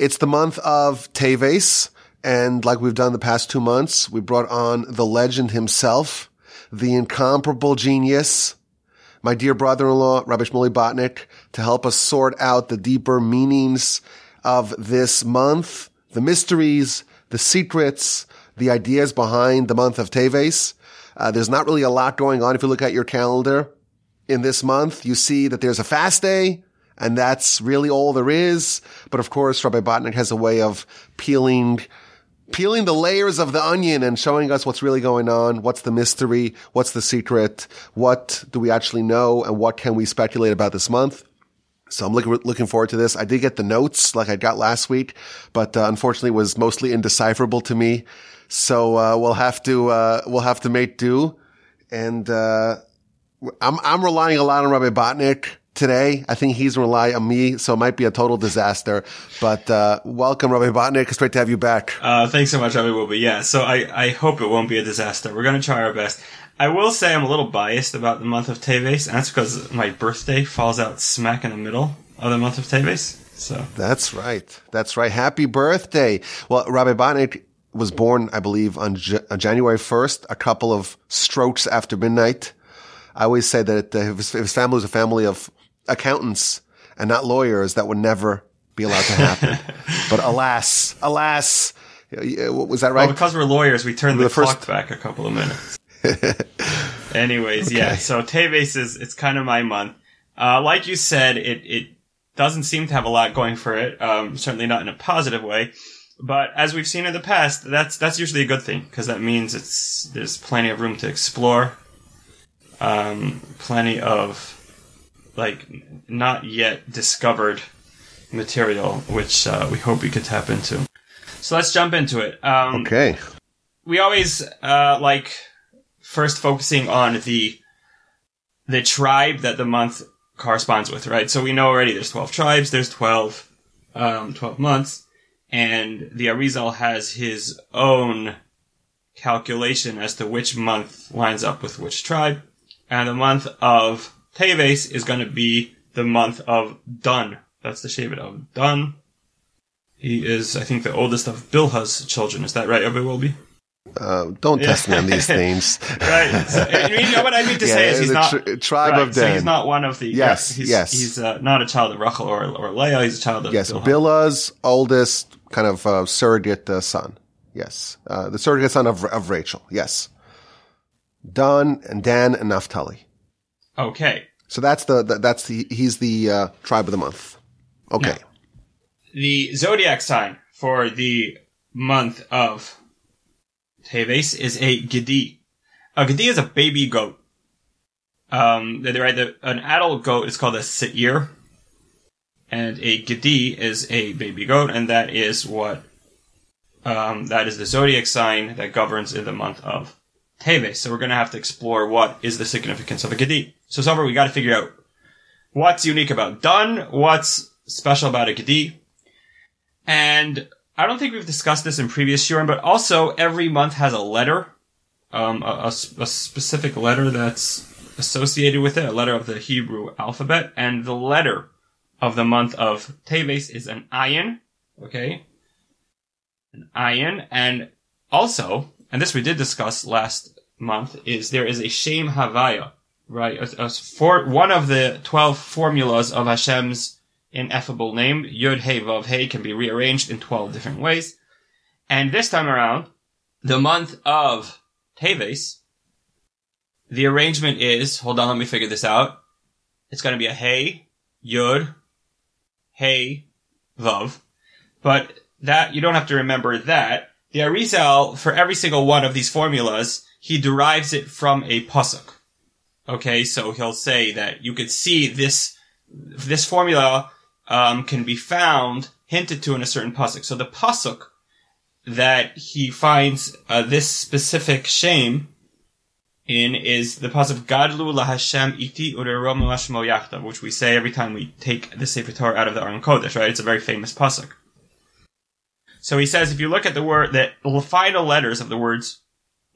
It's the month of Teves. And like we've done the past two months, we brought on the legend himself, the incomparable genius, my dear brother-in-law, Rabbi Shmuly Botnick, to help us sort out the deeper meanings of this month, the mysteries, the secrets, the ideas behind the month of Teves. Uh, there's not really a lot going on. If you look at your calendar in this month, you see that there's a fast day, and that's really all there is. But of course, Rabbi Botnick has a way of peeling peeling the layers of the onion and showing us what's really going on, what's the mystery, what's the secret, what do we actually know, and what can we speculate about this month. So I'm looking looking forward to this. I did get the notes like I got last week, but uh, unfortunately was mostly indecipherable to me. So uh, we'll have to uh, we'll have to make do. And uh, I'm I'm relying a lot on Rabbi Botnick today. I think he's relying on me, so it might be a total disaster. But uh, welcome, Rabbi Botnick. It's great to have you back. Uh, thanks so much, Rabbi Wolbe. Yeah, so I, I hope it won't be a disaster. We're going to try our best. I will say I'm a little biased about the month of Teves, and that's because my birthday falls out smack in the middle of the month of Teves. So that's right. That's right. Happy birthday. Well, Rabbi Botnick was born, I believe, on, J- on January 1st, a couple of strokes after midnight. I always say that uh, his, his family was a family of accountants and not lawyers, that would never be allowed to happen. but alas, alas, was that right? Well, because we're lawyers, we turned the, the clock back a couple of minutes. Anyways, okay. yeah. So Teves is it's kind of my month. Uh, like you said, it it doesn't seem to have a lot going for it. Um, certainly not in a positive way. But as we've seen in the past, that's that's usually a good thing because that means it's there's plenty of room to explore, um, plenty of like not yet discovered material, which uh, we hope we could tap into. So let's jump into it. Um, okay. We always uh, like first focusing on the the tribe that the month corresponds with, right? So we know already there's 12 tribes, there's 12, um, 12 months, and the Arizal has his own calculation as to which month lines up with which tribe. And the month of Teves is going to be the month of Dun. That's the Shevet of Dun. He is, I think, the oldest of Bilhah's children. Is that right, Rabbi Wolbe? Uh, don't test me on these things. right. So, you know what I mean to yeah, say is he's not tri- tribe right, of Dan. So he's not one of the. Yes. Yeah, he's, yes. He's uh, not a child of Rachel or, or Leah. He's a child of yes. Bilhah. Bilhah's oldest kind of uh, surrogate uh, son. Yes. Uh, the surrogate son of of Rachel. Yes. Dan and Dan and Naphtali. Okay. So that's the, the that's the he's the uh, tribe of the month. Okay. Now, the zodiac sign for the month of Teves is a Gedi. A Gedi is a baby goat. Um, right, the, an adult goat is called a Seir, and a Gedi is a baby goat, and that is what, um, that is the zodiac sign that governs in the month of Teves. So we're gonna have to explore what is the significance of a Gedi. So, so far we gotta figure out what's unique about Dun, what's special about a Gedi, and I don't think we've discussed this in previous Shiurim, but also every month has a letter, um, a, a, a, specific letter that's associated with it, a letter of the Hebrew alphabet, and the letter of the month of Teves is an ayin, okay? An ayin, and also, and this we did discuss last month, is there is a Shem Havaya, right? A, a for, one of the 12 formulas of Hashem's ineffable name, Yud Hey Vav Hey, can be rearranged in 12 different ways. And this time around, the month of Teves, the arrangement is, hold on, let me figure this out. It's going to be a Hey, Yud, Hey, Vav. But that, you don't have to remember that. The Arizal, for every single one of these formulas, he derives it from a pasuk. Okay, so he'll say that you could see this, this formula um, can be found hinted to in a certain pasuk. So the pasuk that he finds uh, this specific Shem in is the pasuk Gadlu lahashem iti yachta, which we say every time we take the Sefer Torah out of the Aron Kodesh, right? It's a very famous pasuk. So he says, if you look at the word, the final letters of the words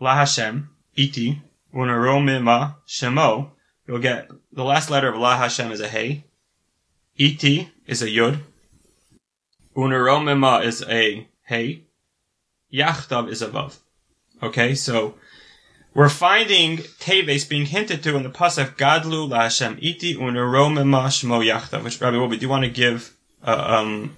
lahashem, iti, unaromima shemo, you'll get the last letter of lahashem is a hey, iti is a yud. Uneromima is a hey. Yachtav is a vav. Okay, so we're finding Teves being hinted to in the pasuk Gadlu Lashem Iti Uneromima Shmo Yachtav. Which Rabbi Wolbe, do you want to give uh, um,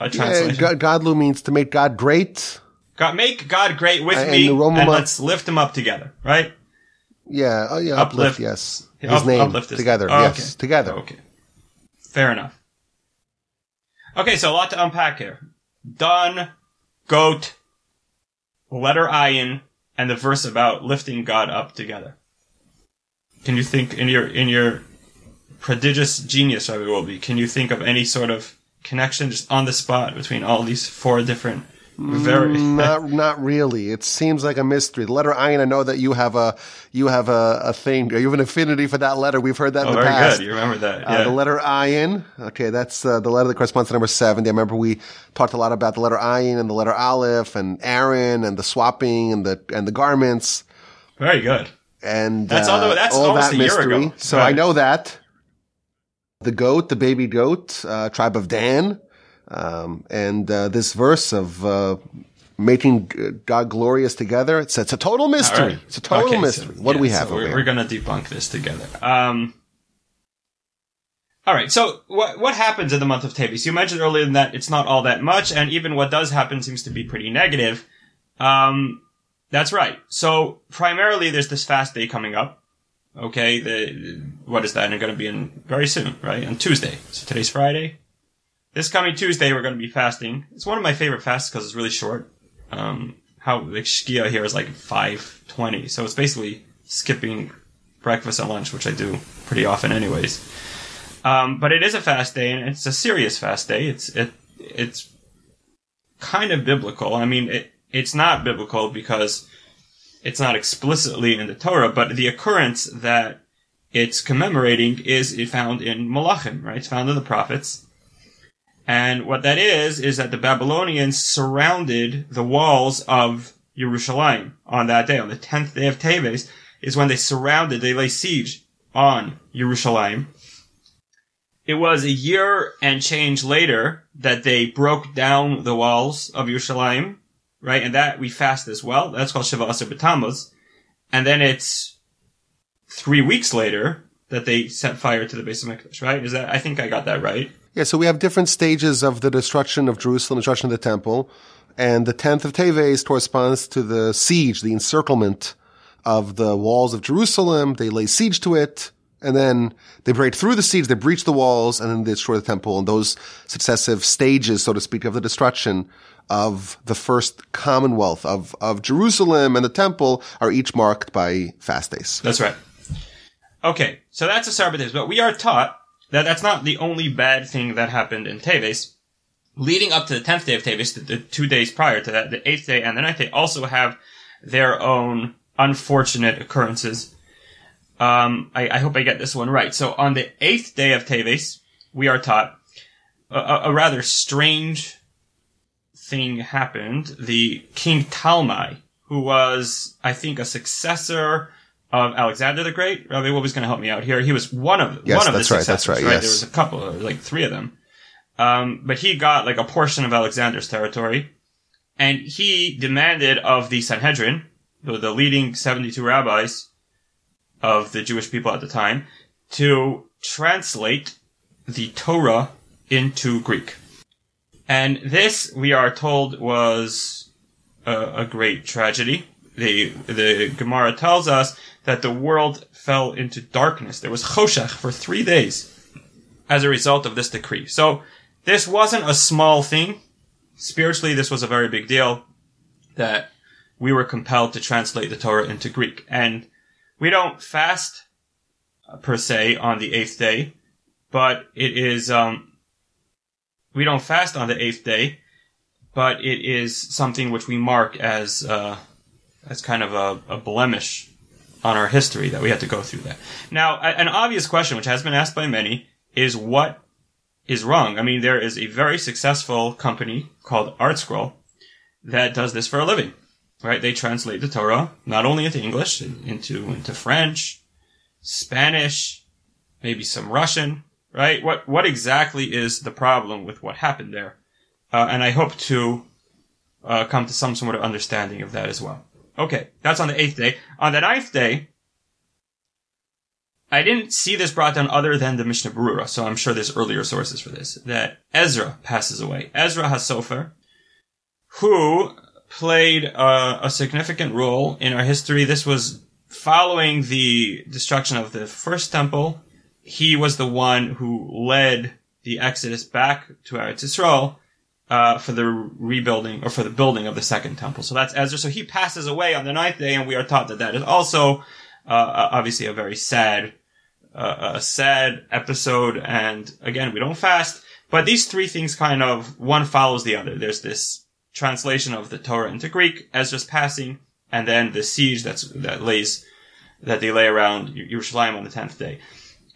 a Yeah, translation? God, Godlu means to make God great. God, make God great with And me, Romama- and let's lift him up together, right? Yeah, oh yeah, Uplift. uplift, yes. His Up- name, uplift together, Oh, yes, okay. together. Okay. Fair enough. Okay, so a lot to unpack here. Dun, goat, letter ayin, and the verse about lifting God up together. Can you think in your in your prodigious genius, Rabbi Wolbe, can you think of any sort of connection just on the spot between all these four different very Not, not really. It seems like a mystery. The letter I, Ayin. I know that you have a, you have a, a thing. You have an affinity for that letter. We've heard that Oh, in the very past. good. You remember that. Uh, Yeah. the letter Ayin. Okay, that's uh, the letter that corresponds to number seventy. I remember we talked a lot about the letter Ayin and the letter Aleph and Aaron and the swapping and the and the garments very good. and That's uh, although- that's all that a year mystery. ago. So Right. I know that the goat, the baby goat, uh, tribe of Dan, um, and uh, this verse of uh, making God glorious together. It's it's a total mystery. right. It's a total Okay, so- mystery. what do we have so over we're, here? we're gonna debunk this together. Um, all right. So what what happens in the month of Teves? You mentioned earlier that it's not all that much, and even what does happen seems to be pretty negative. Um, that's right. So primarily, there's this fast day coming up. Okay, the what is that? And it's going to be in very soon, right? On Tuesday. So today's Friday. This coming Tuesday, we're going to be fasting. It's one of my favorite fasts because it's really short. Um, how the shkia here is like five twenty, so it's basically skipping breakfast and lunch, which I do pretty often, anyways. Um, but it is a fast day, and it's a serious fast day. It's it it's kind of biblical. I mean, it it's not biblical because it's not explicitly in the Torah, but the occurrence that it's commemorating is found in Malachim, right? It's found in the prophets. And what that is, is that the Babylonians surrounded the walls of Jerusalem on that day, on the 10th day of Teves, is when they surrounded, they lay siege on Jerusalem. It was a year and change later that they broke down the walls of Jerusalem, right? And that we fast as well. That's called Shiva Asar B'Tammuz. And then it's three weeks later that they set fire to the Beis HaMikdash, right? Is that, I think I got that right. Yeah, so we have different stages of the destruction of Jerusalem, destruction of the temple, and the tenth of Teves corresponds to the siege, the encirclement of the walls of Jerusalem. They lay siege to it, and then they break through the siege, they breach the walls, and then they destroy the temple. And those successive stages, so to speak, of the destruction of the first commonwealth of, of Jerusalem and the temple are each marked by fast days. That's right. Okay, so that's Asar B'Teves, but we are taught that that's not the only bad thing that happened in Teves. Leading up to the 10th day of Teves, the, the two days prior to that, the 8th day and the 9th day also have their own unfortunate occurrences. Um, I, I hope I get this one right. So on the 8th day of Teves, we are taught a, a, a rather strange thing happened. The King Talmai, who was, I think, a successor of Alexander the Great. Rabbi Wolbe's going to help me out here. He was one of Yes, one of that's the right, that's successors. right, yes. There was a couple, like three of them. Um, but he got like a portion of Alexander's territory, and he demanded of the Sanhedrin, the, the leading seventy-two rabbis of the Jewish people at the time, to translate the Torah into Greek. And this, we are told, was a, a great tragedy. The, the Gemara tells us that the world fell into darkness. There was choshech for three days as a result of this decree. So this wasn't a small thing. Spiritually, this was a very big deal that we were compelled to translate the Torah into Greek. And we don't fast uh, per se on the eighth day, but it is, um, we don't fast on the eighth day, but it is something which we mark as, uh, as kind of a, a blemish on our history that we had to go through that. Now, an obvious question, which has been asked by many, is what is wrong? I mean, there is a very successful company called ArtScroll that does this for a living, right? They translate the Torah not only into English, into into French, Spanish, maybe some Russian, right? What what exactly is the problem with what happened there? uh, and I hope to uh, come to some sort of understanding of that as well. Okay, that's on the eighth day. On the ninth day, I didn't see this brought down other than the Mishnah Berurah, so I'm sure there's earlier sources for this. That Ezra passes away. Ezra HaSofer, who played uh, a significant role in our history. This was following the destruction of the first temple. He was the one who led the exodus back to Eretz Yisrael uh, for the rebuilding or for the building of the second temple. So that's Ezra. So he passes away on the ninth day, and we are taught that that is also uh, obviously a very sad, uh, a sad episode. And again, we don't fast, but these three things kind of one follows the other. There's this translation of the Torah into Greek, Ezra's passing, and then the siege that's that lays that they lay around Yerushalayim on the tenth day.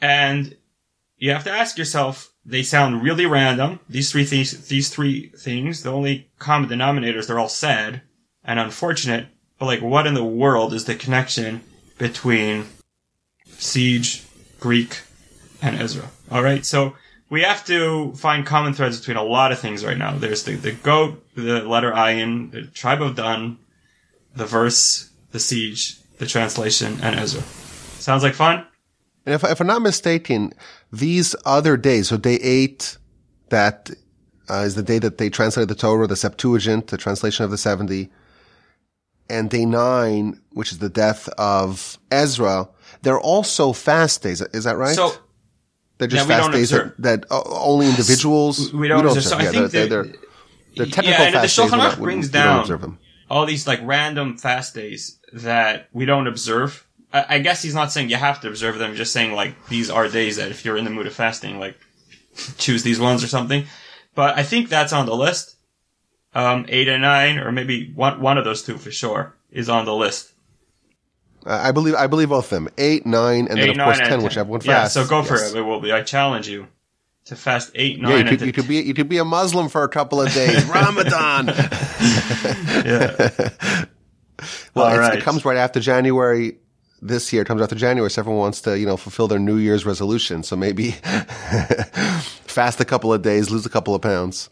And you have to ask yourself, they sound really random. These three things, these three things, the only common denominators, they're all sad and unfortunate. But like, what in the world is the connection between Siege, Greek, and Ezra? All right, so we have to find common threads between a lot of things right now. There's the, the goat, the letter Ayin, the tribe of Dan, the verse, the siege, the translation, and Ezra. Sounds like fun? And if, if I'm not mistaken, these other days, so day eight, that uh, is the day that they translated the Torah, the Septuagint, the translation of the 70, and day nine, which is the death of Ezra, they're also fast days. Is that right? So, they're just yeah, fast days that, that, uh, only individuals. We don't, observe. So yeah, I think they're, they're, they're, they're technical yeah, fast the days. Shulchan we Aruch we- brings we don't down observe them. all these like random fast days that we don't observe. I, I guess he's not saying you have to observe them, just saying like these are days that if you're in the mood of fasting, like choose these ones or something. But I think that's on the list. Um, eight and nine, or maybe one one of those two for sure, is on the list. I I believe, I believe both of them. Eight, nine, and then of course and 10, whichever one fast. Yeah, so go for Yes. it. It will be. I challenge you to fast eight, nine, Yeah, you could, you could be you could be a Muslim for a couple of days. Ramadan. yeah. Well, right. it comes right after January. This year it comes after January, so everyone wants to, you know, fulfill their New Year's resolution. So maybe fast a couple of days, lose a couple of pounds.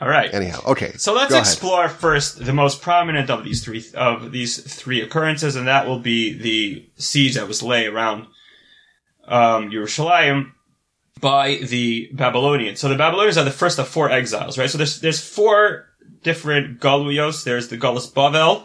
All right. Anyhow, okay. So let's explore first the most prominent of these three of these three occurrences, and that will be the siege that was laid around um, Yerushalayim by the Babylonians. So the Babylonians are the first of four exiles, right? So there's there's four different galuyos. There's the Galus Bavel,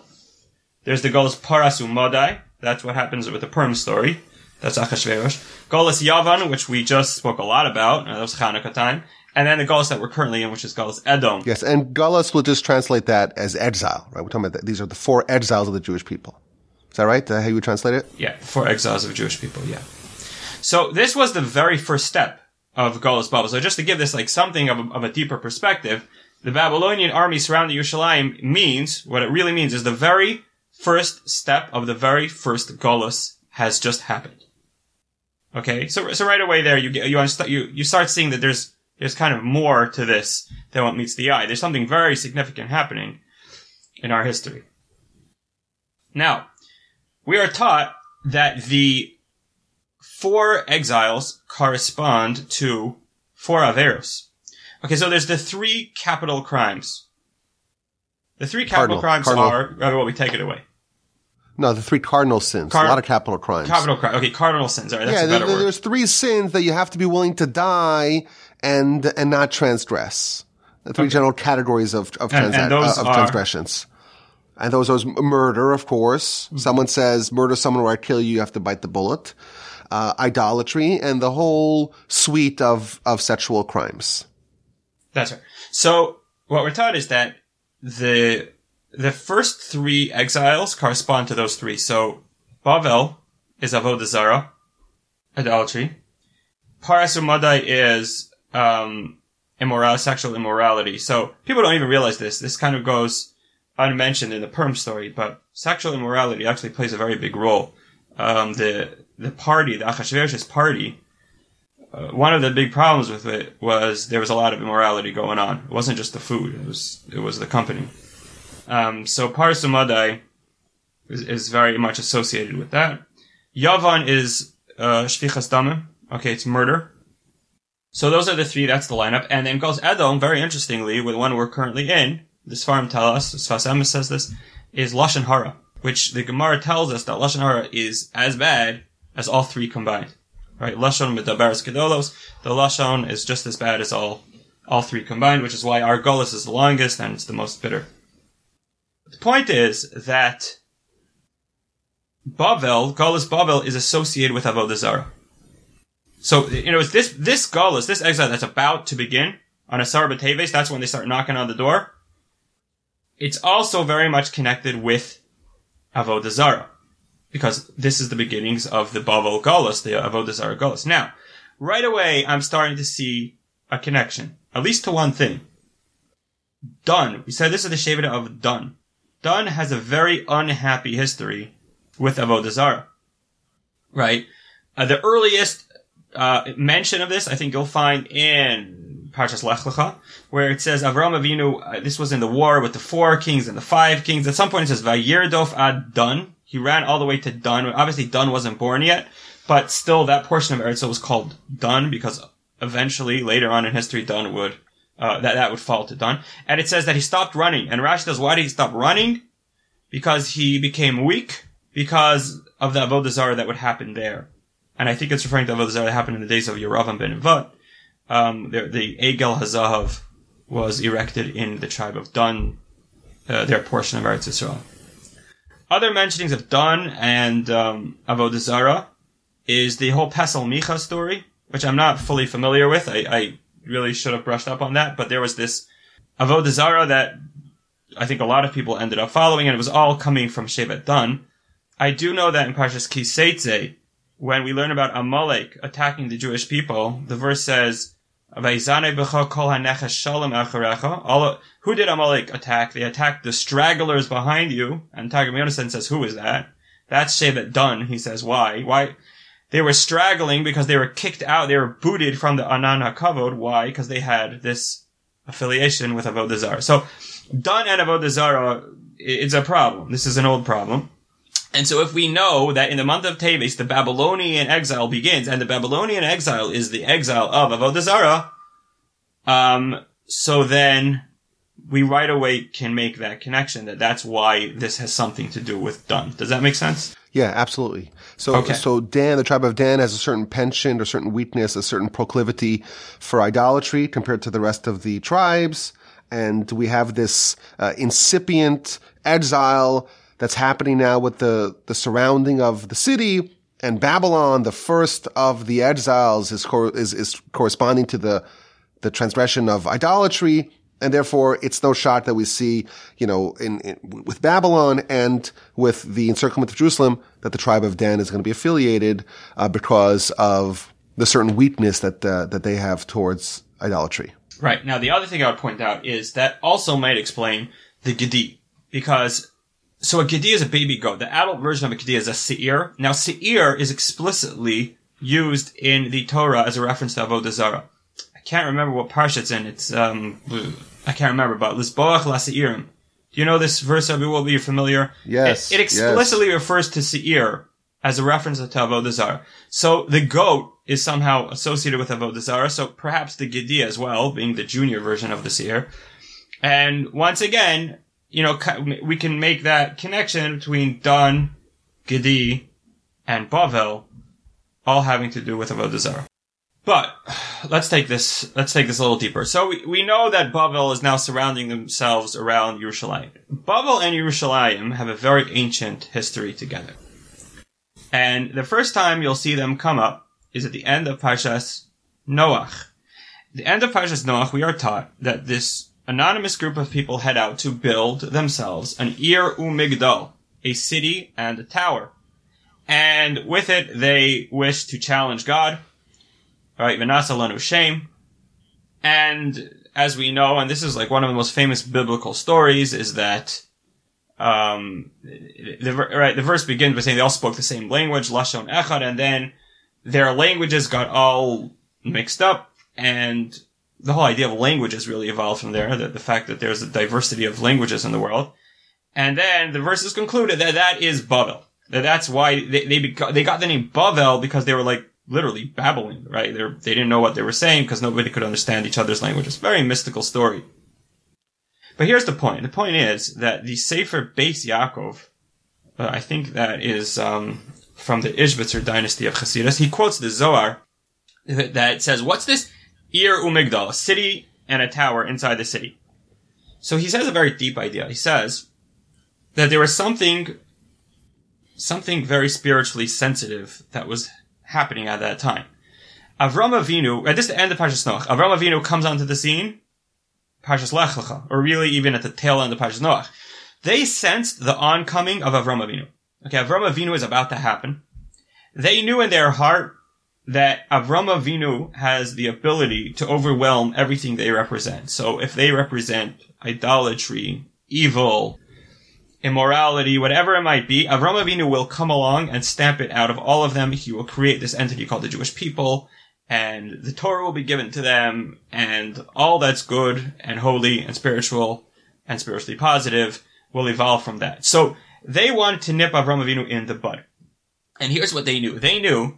there's the Galus Paras Umadai. That's what happens with the Purim story. That's Achashverosh. Galus Yavan, which we just spoke a lot about. Uh, that was Hanukkah time. And then the Galus that we're currently in, which is Galus Edom. Yes, and Galus will just translate that as exile, right? We're talking about that. These are the four exiles of the Jewish people. Is that right? That how you would translate it? Yeah, four exiles of Jewish people, yeah. So this was the very first step of Galus Babel. So just to give this like something of a, of a deeper perspective, the Babylonian army surrounding Yerushalayim means, what it really means is the very first step of the very first Galus has just happened. Okay, so so right away there you get you understand, you you start seeing that there's there's kind of more to this than what meets the eye. There's something very significant happening in our history. Now, we are taught that the four exiles correspond to four Averos. Okay, so there's the three capital crimes. The three capital Cardinal- crimes cardinal. are, well, we take it away. No, the three cardinal sins. Car- a lot of capital crimes. Capital crime. Okay, cardinal sins. All right, that's yeah, a better there- word. there's three sins that you have to be willing to die and and not transgress. The three general categories of of, And- and those uh, of are- transgressions. And those are murder, of course. Mm-hmm. Someone says murder someone or I kill you, you have to bite the bullet. Uh, idolatry and the whole suite of of sexual crimes. That's right. So what we're taught is that the the first three exiles correspond to those three. So Bavel is avodah zara, idolatry. Parasumadai is um, immoral, sexual immorality. So people don't even realize this. This kind of goes unmentioned in the Purim story, but sexual immorality actually plays a very big role. Um, the the party, the Achashverosh's party, uh, one of the big problems with it was there was a lot of immorality going on. It wasn't just the food; it was it was the company. Um, so Parsumadai is, is very much associated with that. Yavan is uh, shfichas damim. Okay, it's murder. So those are the three, that's the lineup. And then goes Edom, very interestingly, with one we're currently in, this farm tell us, Sfas says this, is Lashon Hara, which the Gemara tells us that Lashon Hara is as bad as all three combined. Right? Lashon Medaberes Gedolos, the Lashon is just as bad as all, all three combined, which is why our is the longest and it's the most bitter. The point is that Bavel, Golis Bavel, is associated with Avodah Zarah. So, you know, it's this, this Golis, this exile that's about to begin on Asar B'Teves, that's when they start knocking on the door. It's also very much connected with Avodah Zarah. Because this is the beginnings of the Bavel Golis, the Avodah Zarah Golis. Now, right away, I'm starting to see a connection. At least to one thing. Dun. We said this is the Shevet of Dun. Dun has a very unhappy history with Avodah Zarah. Right? Uh, the earliest uh, mention of this, I think you'll find in Parshas Lech Lecha, where it says Avram Avinu. Uh, this was in the war with the four kings and the five kings. At some point, it says Vayirdof ad Dun. He ran all the way to Dun. Obviously, Dun wasn't born yet, but still, that portion of Eretz was called Dun because eventually, later on in history, Dun would uh, that that would fall to Dun. And it says that he stopped running. And Rashi says, why did he stop running? Because he became weak because of the Avodah Zarah that would happen there. And I think it's referring to Avodah Zarah that happened in the days of Yeravam ben Nevat. Um, the, the Egel Hazahav was erected in the tribe of Dun, uh, their portion of Eretz Yisrael. Other mentionings of Dun and um, Avodah Zarah is the whole Pesel Micha story, which I'm not fully familiar with. I, I really should have brushed up on that, but there was this Avodah Zarah that I think a lot of people ended up following, and it was all coming from Shevet Dan. I do know that in Parshas Kiseitze, when we learn about Amalek attacking the Jewish people, the verse says, who did Amalek attack? They attacked the stragglers behind you. And Targum Yonasan says, who is that? That's Shevet Dan. He says, why? Why? They were straggling because they were kicked out. They were booted from the Anan HaKavod. Why? Because they had this affiliation with Avodah Zarah. So, Dan and Avodah Zarah, it's a problem. This is an old problem. And so if we know that in the month of Teves, the Babylonian exile begins, and the Babylonian exile is the exile of Avodah Zarah, um, so then we right away can make that connection that that's why this has something to do with Dun. Does that make sense? Yeah, absolutely. So, Okay. so Dan, the tribe of Dan has a certain penchant or certain weakness, a certain proclivity for idolatry compared to the rest of the tribes. And we have this uh, incipient exile that's happening now with the, the surrounding of the city. And Babylon, the first of the exiles, is, cor- is, is corresponding to the, the transgression of idolatry. And therefore, it's no shock that we see, you know, in, in with Babylon and with the encirclement of Jerusalem, that the tribe of Dan is going to be affiliated uh, because of the certain weakness that uh, that they have towards idolatry. Right. Now, the other thing I would point out is that also might explain the Gedi. Because, so a Gedi is a baby goat. The adult version of a Gedi is a Seir. Now, Seir is explicitly used in the Torah as a reference to Avodah Zarah. Can't remember what parsha it's in. It's, um, I can't remember, but Lisboach la Seirim. Do you know this verse, Abu? Will be familiar? Yes, It, it explicitly refers to Seir as a reference to Avodah Zarah. So the goat is somehow associated with Avodah Zarah, so perhaps the Gedi as well, being the junior version of the Seir. And once again, you know, we can make that connection between Don, Gedi, and Bavel, all having to do with Avodah Zarah. But let's take this. Let's take this a little deeper. So we, we know that Bavel is now surrounding themselves around Yerushalayim. Bavel and Yerushalayim have a very ancient history together, and the first time you'll see them come up is at the end of Parshas Noach. The end of Parshas Noach, we are taught that this anonymous group of people head out to build themselves an Ir Umigdal, a city and a tower, and with it they wish to challenge God right? Vanasa Lanu shem. And as we know, and this is like one of the most famous biblical stories, is that um, the right the verse begins by saying they all spoke the same language, lashon echad, and then their languages got all mixed up, and the whole idea of languages really evolved from there. The, the fact that there's a diversity of languages in the world, and then the verses concluded that that is Babel. That that's why they they, they got the name Bavel because they were like literally babbling, right? They're, they didn't know what they were saying because nobody could understand each other's languages. Very mystical story. But here's the point. The point is that the Sefer Beis Yaakov, uh, I think that is um, from the Ishbitzer dynasty of Hasidus. He quotes the Zohar that says, "What's this? Ir Umigdal, a city and a tower inside the city." So he says a very deep idea. He says that there was something, something very spiritually sensitive that was happening at that time. Avram Avinu, at this the end of Parshas Noach, Avram Avinu comes onto the scene, Parshas Lech Lecha, or really even at the tail end of Parshas Noach. They sensed the oncoming of Avram Avinu. Okay, Avram Avinu is about to happen. They knew in their heart that Avram Avinu has the ability to overwhelm everything they represent. So if they represent idolatry, evil, immorality, whatever it might be, Avram Avinu will come along and stamp it out of all of them. He will create this entity called the Jewish people, and the Torah will be given to them, and all that's good and holy and spiritual and spiritually positive will evolve from that. So they wanted to nip Avram Avinu in the bud. And here's what they knew. They knew,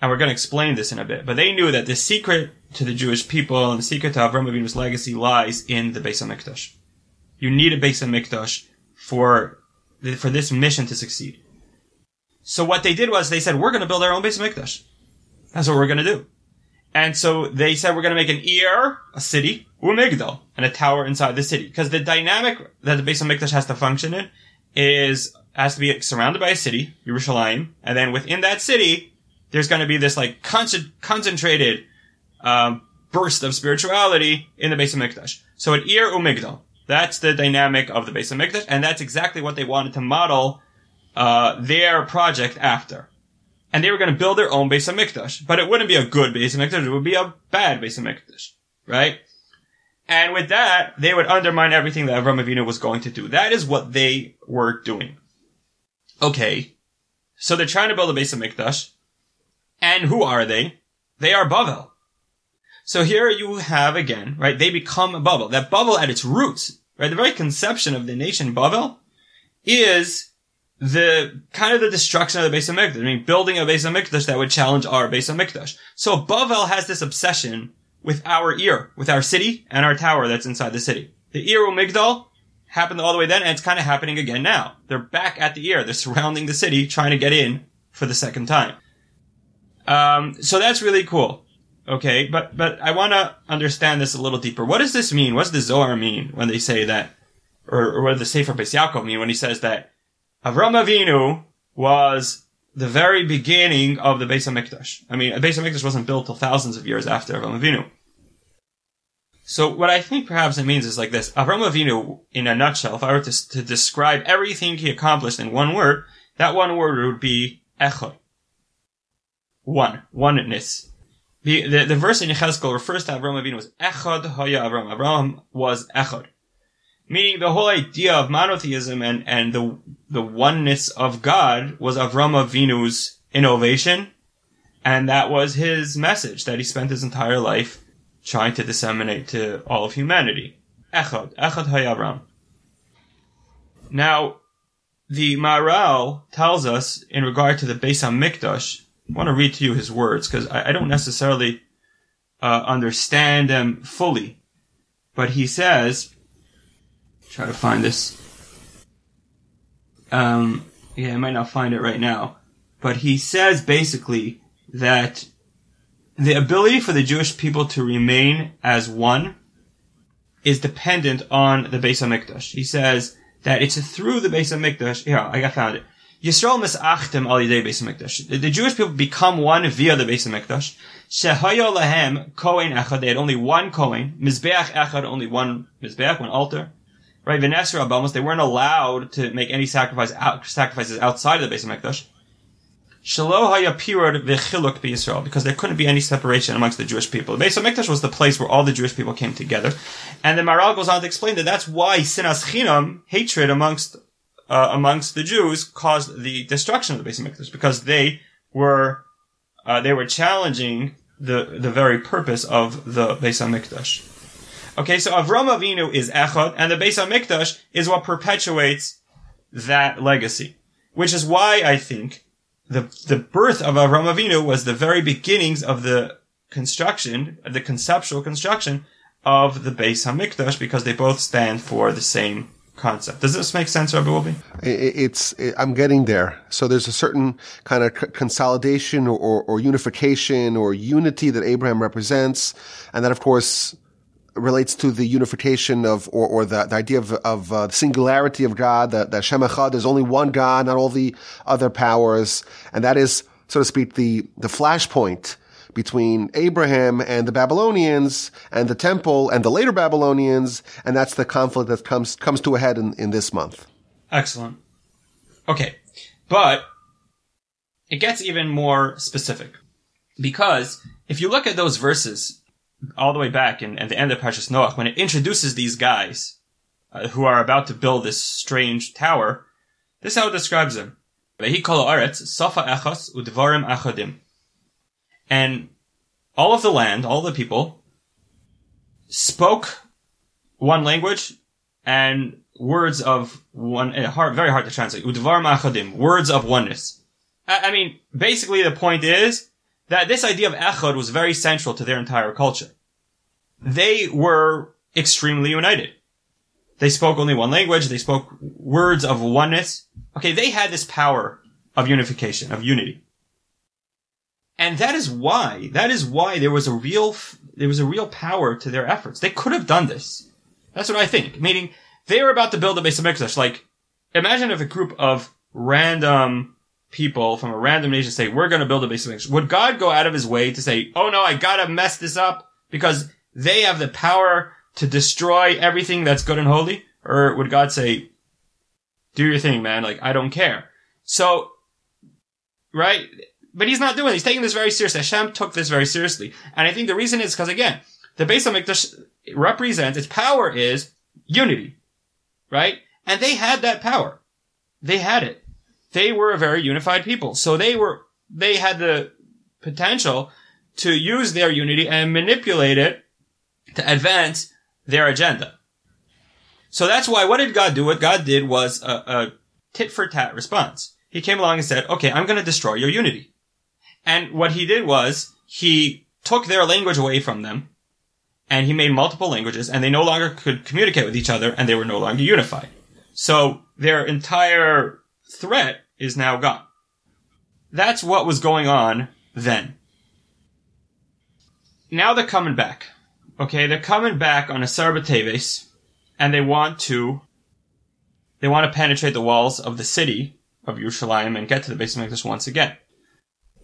and we're going to explain this in a bit, but they knew that the secret to the Jewish people and the secret to Avram Avinu's legacy lies in the Beis HaMikdash. You need a Beis HaMikdash for for this mission to succeed. So what they did was they said, we're going to build our own Beis mikdash. That's what we're going to do. And so they said, we're going to make an Ir, a city, umigdal, and a tower inside the city. Because the dynamic that the Beis mikdash has to function in is, has to be surrounded by a city, Yerushalayim, and then within that city, there's going to be this like con- concentrated, um, burst of spirituality in the Beis HaMikdash. So an Ir umigdal. That's the dynamic of the Beis HaMikdash, and that's exactly what they wanted to model uh, their project after. And they were going to build their own Beis HaMikdash, but it wouldn't be a good Beis HaMikdash; it would be a bad Beis HaMikdash, right? And with that, they would undermine everything that Avram Avinu was going to do. That is what they were doing. Okay, so they're trying to build a Beis HaMikdash, and who are they? They are Bavel. So here you have again, right? They become a bubble. That bubble at its roots, right? The very conception of the nation Bavel is the kind of the destruction of the Beis Hamikdash. I mean, building a Beis Hamikdash that would challenge our Beis Hamikdash. So Bavel has this obsession with our Ir, with our city and our tower that's inside the city. The Ir Migdal happened all the way then, and it's kind of happening again now. They're back at the Ir. They're surrounding the city, trying to get in for the second time. Um, so that's really cool. Okay, but but I want to understand this a little deeper. What does this mean? What does the Zohar mean when they say that, or, or what does the Sefer Yaakov mean when he says that Avram Avinu was the very beginning of the Beis Hamikdash? I mean, a Beis Hamikdash wasn't built till thousands of years after Avram Avinu. So what I think perhaps it means is like this: Avram Avinu, in a nutshell, if I were to, to describe everything he accomplished in one word, that one word would be echad. One, oneness. The, the, the verse in Yechezkel refers to Avram Avinu as Echad Haya Avram. Avram was Echad. Meaning the whole idea of monotheism and, and the, the oneness of God was Avram Avinu's innovation. And that was his message that he spent his entire life trying to disseminate to all of humanity. Echad. Echad Haya Avram. Now, the Maharal tells us in regard to the Beis HaMikdash want to read to you his words because I, I, don't necessarily uh, understand them fully. But he says, try to find this. Um, yeah, I might not find it right now. But he says basically that the ability for the Jewish people to remain as one is dependent on the Beis HaMikdash. He says that it's through the Beis HaMikdash. Yeah, I got found it. Yisrael misachtem al yidei Beis Hamikdash. The Jewish people become one via the Beis Hamikdash. Shehayo lahem kohen echad. They had only one kohen. Mizbeach echad, only one mizbeach, one altar. Right? Venesra abamos. They weren't allowed to make any sacrifice out, sacrifices outside of the Beis Hamikdash. Shalo haya v'chiluk Yisrael because there couldn't be any separation amongst the Jewish people. The Beis Hamikdash was the place where all the Jewish people came together, and the Maharal goes on to explain that that's why sinas chinam, hatred amongst uh, amongst the Jews caused the destruction of the Beis Hamikdash because they were uh, they were challenging the the very purpose of the Beis Hamikdash. Okay, so Avram Avinu is Echad, and the Beis Hamikdash is what perpetuates that legacy, which is why I think the the birth of Avram Avinu was the very beginnings of the construction, the conceptual construction of the Beis Hamikdash, because they both stand for the same concept. Does this make sense, Rabbi Wolbe? It's it, I'm getting there. So there's a certain kind of c- consolidation or, or, or unification or unity that Abraham represents, and that of course relates to the unification of, or, or the, the idea of, of uh, singularity of God, that, that Shem Echad, there's only one God, not all the other powers. And that is, so to speak, the, the flashpoint between Abraham and the Babylonians and the temple and the later Babylonians. And that's the conflict that comes, comes to a head in, in this month. Excellent. Okay. But it gets even more specific because if you look at those verses all the way back in, at the end of Parshas Noach, when it introduces these guys uh, who are about to build this strange tower, this is how it describes them. safa echas udvarim achadim. And all of the land, all the people, spoke one language and words of one, uh, hard, very hard to translate. Udvarim achadim, words of oneness. I, I mean, basically the point is, that this idea of echad was very central to their entire culture. They were extremely united. They spoke only one language. They spoke words of oneness. Okay, they had this power of unification, of unity. And that is why, that is why there was a real, there was a real power to their efforts. They could have done this. That's what I think. Meaning, they were about to build a Beis Hamikdash. Like, imagine if a group of random people from a random nation say, we're going to build a Beis Hamikdash. Would God go out of his way to say, oh no, I gotta mess this up because they have the power to destroy everything that's good and holy? Or would God say, do your thing, man. Like, I don't care. So, right? But he's not doing it. He's taking this very seriously. Hashem took this very seriously. And I think the reason is because again, the Beis Hamikdash represents, its power is unity. Right? And they had that power. They had it they were a very unified people. So they were, they had the potential to use their unity and manipulate it to advance their agenda. So that's why, what did God do? What God did was a, a tit for tat response. He came along and said, okay, I'm going to destroy your unity. And what he did was he took their language away from them and he made multiple languages and they no longer could communicate with each other and they were no longer unified. So their entire threat is now gone. That's what was going on then. Now they're coming back. Okay, they're coming back on Asar B'Teves, and they want to, they want to penetrate the walls of the city of Yerushalayim and get to the Beis Hamikdash once again.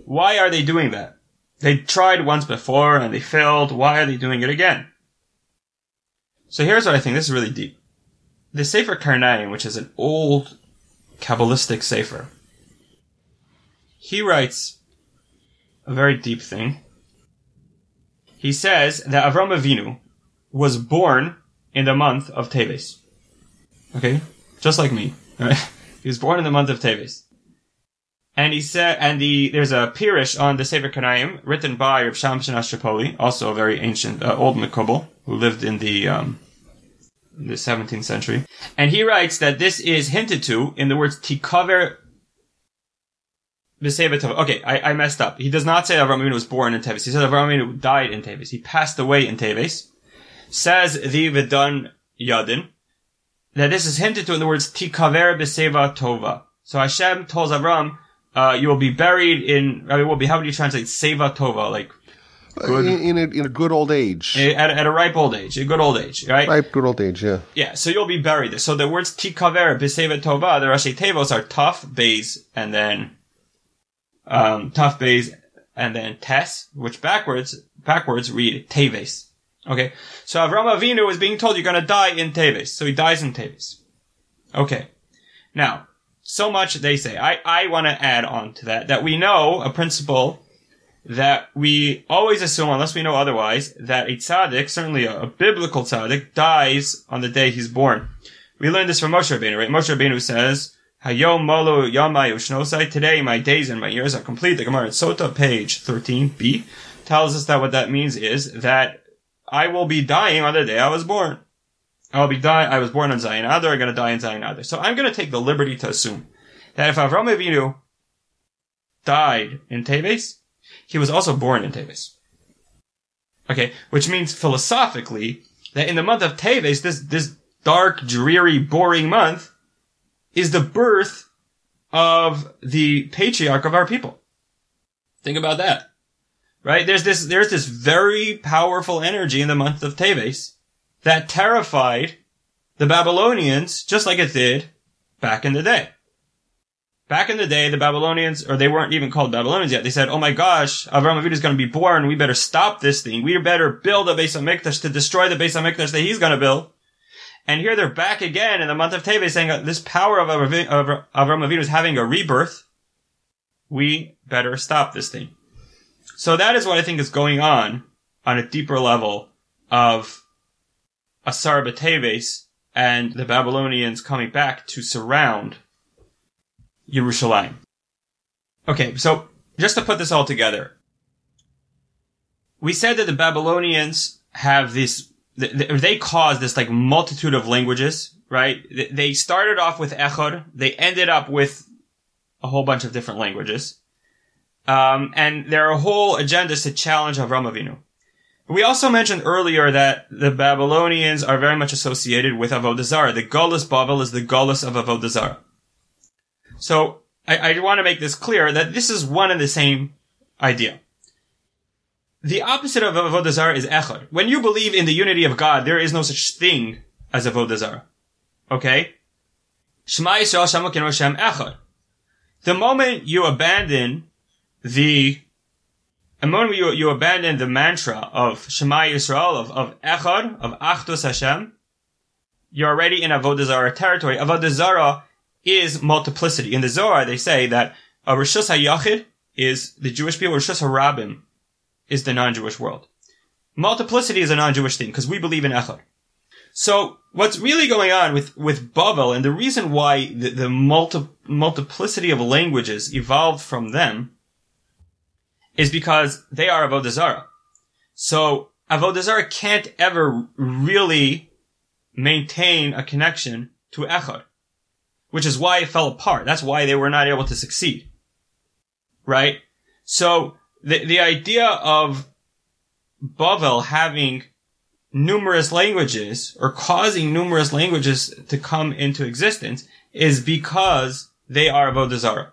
Why are they doing that? They tried once before and they failed. Why are they doing it again? So here's what I think. This is really deep. The Sefer Karnaim, which is an old Kabbalistic Sefer. He writes a very deep thing. He says that Avram Avinu was born in the month of Teves. Okay? Just like me. Right? he was born in the month of Teves. And he said, and the, there's a Pirish on the Sefer Karnaim written by Reb Shamshin Ashtrapoli, also a very ancient, uh, old Mekubal, who lived in the, um, the 17th century. And he writes that this is hinted to in the words Tikaver. Okay, I, I messed up. He does not say Avram Avinu was born in Teves. He says Avram Avinu died in Teves. He passed away in Teves. Says the Vidun Yadin that this is hinted to in the words Tikaver B'Seva Tova. So Hashem tells Avram, uh, you will be buried in, I mean, will be, how would you translate Seva Tova? Like, Good. In, in, a, in a good old age. At, at a ripe old age. A good old age, right? Ripe good old age, yeah. Yeah, so you'll be buried there. So the words tikaver, b'seva tova, the Rashei Teivos are tough, base, and then, um, tough base, and then tes, which backwards, backwards read teves. Okay. So Avram Avinu is being told you're gonna die in Teves. So he dies in Teves. Okay. Now, so much they say. I, I want to add on to that, that we know a principle that we always assume, unless we know otherwise, that a tzaddik, certainly a, a biblical tzaddik, dies on the day he's born. We learned this from Moshe Rabbeinu, right? Moshe Rabbeinu says, Hayom molo yamai ushnosai. Today my days and my years are complete. The Gemara Sota, page 13b, tells us that what that means is that I will be dying on the day I was born. I'll be dying. I was born on Zayin Adar. I'm going to die in Zayin Adar. So I'm going to take the liberty to assume that if Avram Avinu died in Teves, he was also born in Teves. Okay, which means philosophically that in the month of Teves, this this dark, dreary, boring month, is the birth of the patriarch of our people. Think about that. Right? There's this, there's this very powerful energy in the month of Teves that terrified the Babylonians just like it did back in the day. Back in the day, the Babylonians, or they weren't even called Babylonians yet, they said, oh my gosh, Avram Avinu is going to be born, we better stop this thing, we better build a base Beis HaMikdash to destroy the base Beis HaMikdash that he's going to build. And here they're back again in the month of Teves saying this power of Avram Avinu is having a rebirth. We better stop this thing. So that is what I think is going on on a deeper level of Asar B'Teves and the Babylonians coming back to surround Yerushalayim. Okay, so just to put this all together, we said that the Babylonians have this, they caused this like multitude of languages, right? They started off with Echad, they ended up with a whole bunch of different languages. Um, and their whole agenda is to challenge Avram Avinu. We also mentioned earlier that the Babylonians are very much associated with Avodah Zarah. The Golas Bavel is the Golas of Avodah Zarah. So I, I want to make this clear that this is one and the same idea. The opposite of Avodah Zarah is Echad. When you believe in the unity of God, there is no such thing as Avodah Zarah. Okay? Shema Yisrael Shema Shem Echad. The moment you abandon the the moment you, you abandon the mantra of Shema Yisrael, of, of Echad, of Achdus Hashem, you're already in Avodah Zarah territory. Avodah Zarah is multiplicity. In the Zohar, they say that a Rishus HaYachid is the Jewish people, Rishus HaRabim is the non-Jewish world. Multiplicity is a non-Jewish thing, because we believe in Echad. So, what's really going on with, with Bavel, and the reason why the, the multi, multiplicity of languages evolved from them, is because they are Avodah Zarah. So, Avodah Zarah can't ever really maintain a connection to Echad which is why it fell apart. That's why they were not able to succeed. Right? So the, the idea of Bavel having numerous languages or causing numerous languages to come into existence is because they are Avodah Zarah.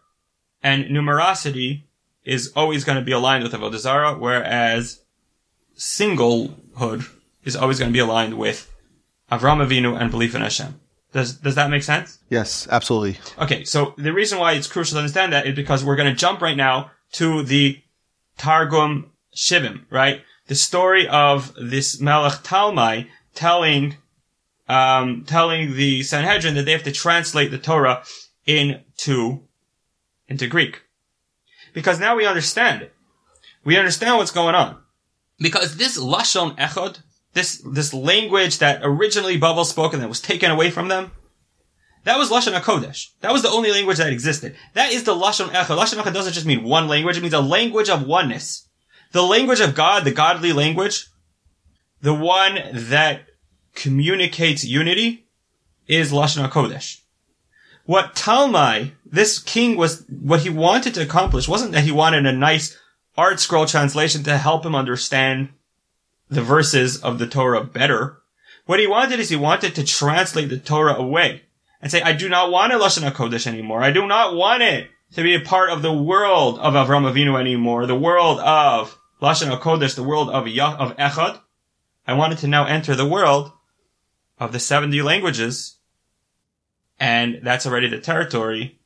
And numerosity is always going to be aligned with Avodah Zarah, whereas singlehood is always going to be aligned with Avram Avinu and belief in Hashem. Does does that make sense? Yes, absolutely. Okay, so the reason why it's crucial to understand that is because we're going to jump right now to the Targum Shivim, right? The story of this Melech Talmai telling um, telling the Sanhedrin that they have to translate the Torah into into Greek. Because now we understand it. We understand what's going on. Because this Lashon Echad, this this language that originally Babel spoke and that was taken away from them. That was Lashon HaKodesh. That was the only language that existed. That is the Lashon Echad. Lashon Echad doesn't just mean one language, it means a language of oneness. The language of God, the godly language, the one that communicates unity, is Lashon HaKodesh. What Talmai, this king was, what he wanted to accomplish wasn't that he wanted a nice ArtScroll translation to help him understand the verses of the Torah better. What he wanted is he wanted to translate the Torah away and say, I do not want a Lashon HaKodesh anymore. I do not want it to be a part of the world of Avram Avinu anymore, the world of Lashon HaKodesh, the world of Yah, of Echad. I wanted to now enter the world of the 70 languages, and that's already the territory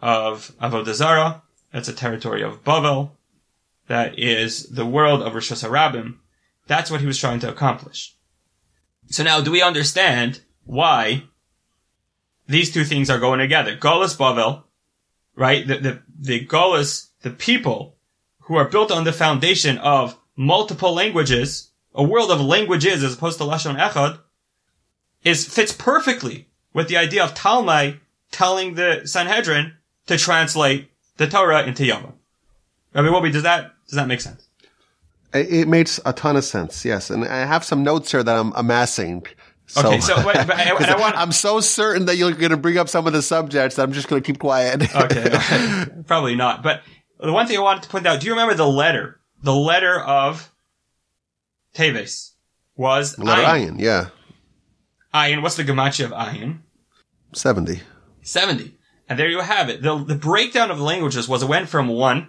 of Avodah Zarah. That's a territory of Bavel. That is the world of Rosh Hashanah that's what he was trying to accomplish. So now, do we understand why these two things are going together? Golas Bavel, right? The, the, the Golas, the people who are built on the foundation of multiple languages, a world of languages as opposed to Lashon Echad, is, fits perfectly with the idea of Talmai telling the Sanhedrin to translate the Torah into Yava. Rabbi Wolbe, does that, does that make sense? It makes a ton of sense, yes. And I have some notes here that I'm amassing. So, okay, so wait, but I, I want, I'm so certain that you're going to bring up some of the subjects that I'm just going to keep quiet. okay, okay, probably not. But the one thing I wanted to point out, do you remember the letter? The letter of Teves was letter Ayin. Ayin, yeah. Ayin, what's the gematria of Ayin? 70. 70. And there you have it. The, the breakdown of the languages was it went from 1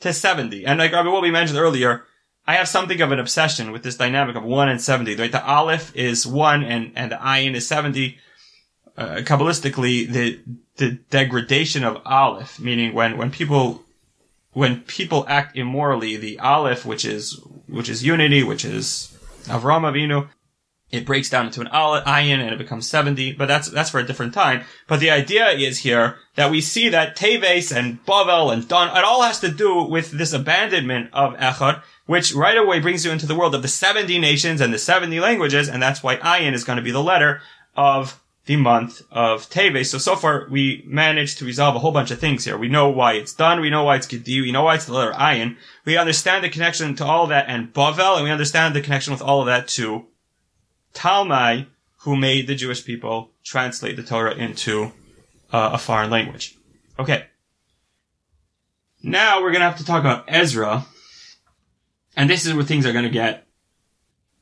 to 70. And like what we mentioned earlier, I have something of an obsession with this dynamic of 1 and 70. Right? The Aleph is 1 and, and the Ayin is 70. Uh, Kabbalistically, the, the degradation of Aleph, meaning when, when people, when people act immorally, the Aleph, which is, which is unity, which is Avram Avinu, it breaks down into an ayin and it becomes 70, but that's, that's for a different time. But the idea is here that we see that Teves and Bavel and Dun, it all has to do with this abandonment of Echad, which right away brings you into the world of the 70 nations and the 70 languages, and that's why ayin is going to be the letter of the month of Teves. So, so far, we managed to resolve a whole bunch of things here. We know why it's Dun. We know why it's Gedi. We know why it's the letter ayin. We understand the connection to all of that and Bavel, and we understand the connection with all of that to Talmai, who made the Jewish people translate the Torah into uh, a foreign language. Okay. Now we're gonna have to talk about Ezra, and this is where things are gonna get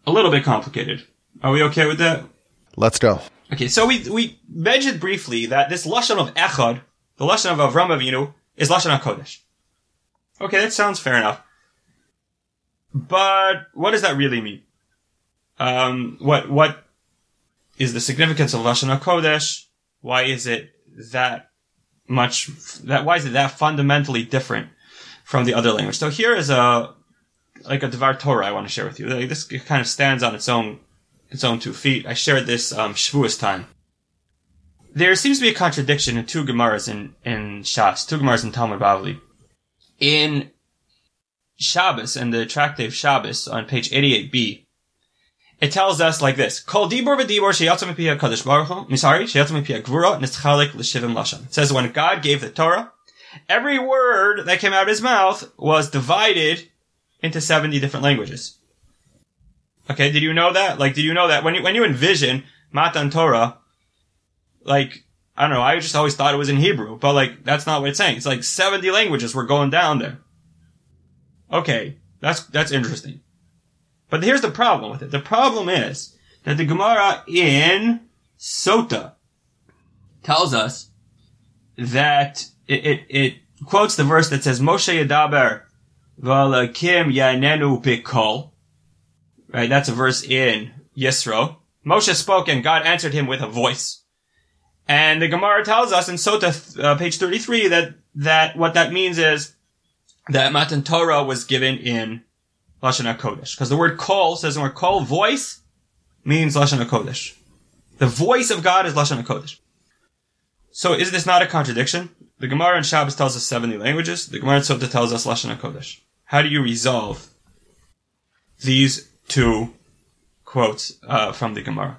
a little bit complicated. Are we okay with that? Let's go. Okay, so we we mentioned briefly that this lashon of echad, the lashon of Avram Avinu, is lashon hakodesh. Okay, that sounds fair enough. But what does that really mean? Um, what what is the significance of lashon hakodesh? Why is it that much? That why is it that fundamentally different from the other language? So here is a like a Devar Torah I want to share with you. Like, This kind of stands on its own its own two feet. I shared this um, Shavuos time. There seems to be a contradiction in two Gemaras in, in Shas, two Gemaras in Talmud Bavli. In Shabbos, and the tractate Shabbos on page 88b, it tells us like this: "Kol dibor v'dibor kadosh baruch hu, misari gvura nitzchalik l'shivim lashon." It says when God gave the Torah, every word that came out of His mouth was divided into seventy different languages. Okay, did you know that? Like, did you know that when you when you envision Matan Torah, like I don't know, I just always thought it was in Hebrew, but like that's not what it's saying. It's like seventy languages were going down there. Okay, that's that's interesting. But here's the problem with it. The problem is that the Gemara in Sota tells us that it, it, it quotes the verse that says Moshe Yadaber Valakim Yanenu Bikol. Right, that's a verse in Yisro. Moshe spoke and God answered him with a voice. And the Gemara tells us in Sota, uh, page 33, that, that what that means is that Matan Torah was given in Lashon HaKodesh. Because the word kol says the word kol, voice, means Lashon HaKodesh. The voice of God is Lashon HaKodesh. So is this not a contradiction? The Gemara in Shabbos tells us 70 languages. The Gemara in Sota tells us Lashon HaKodesh. How do you resolve these two quotes uh, from the Gemara?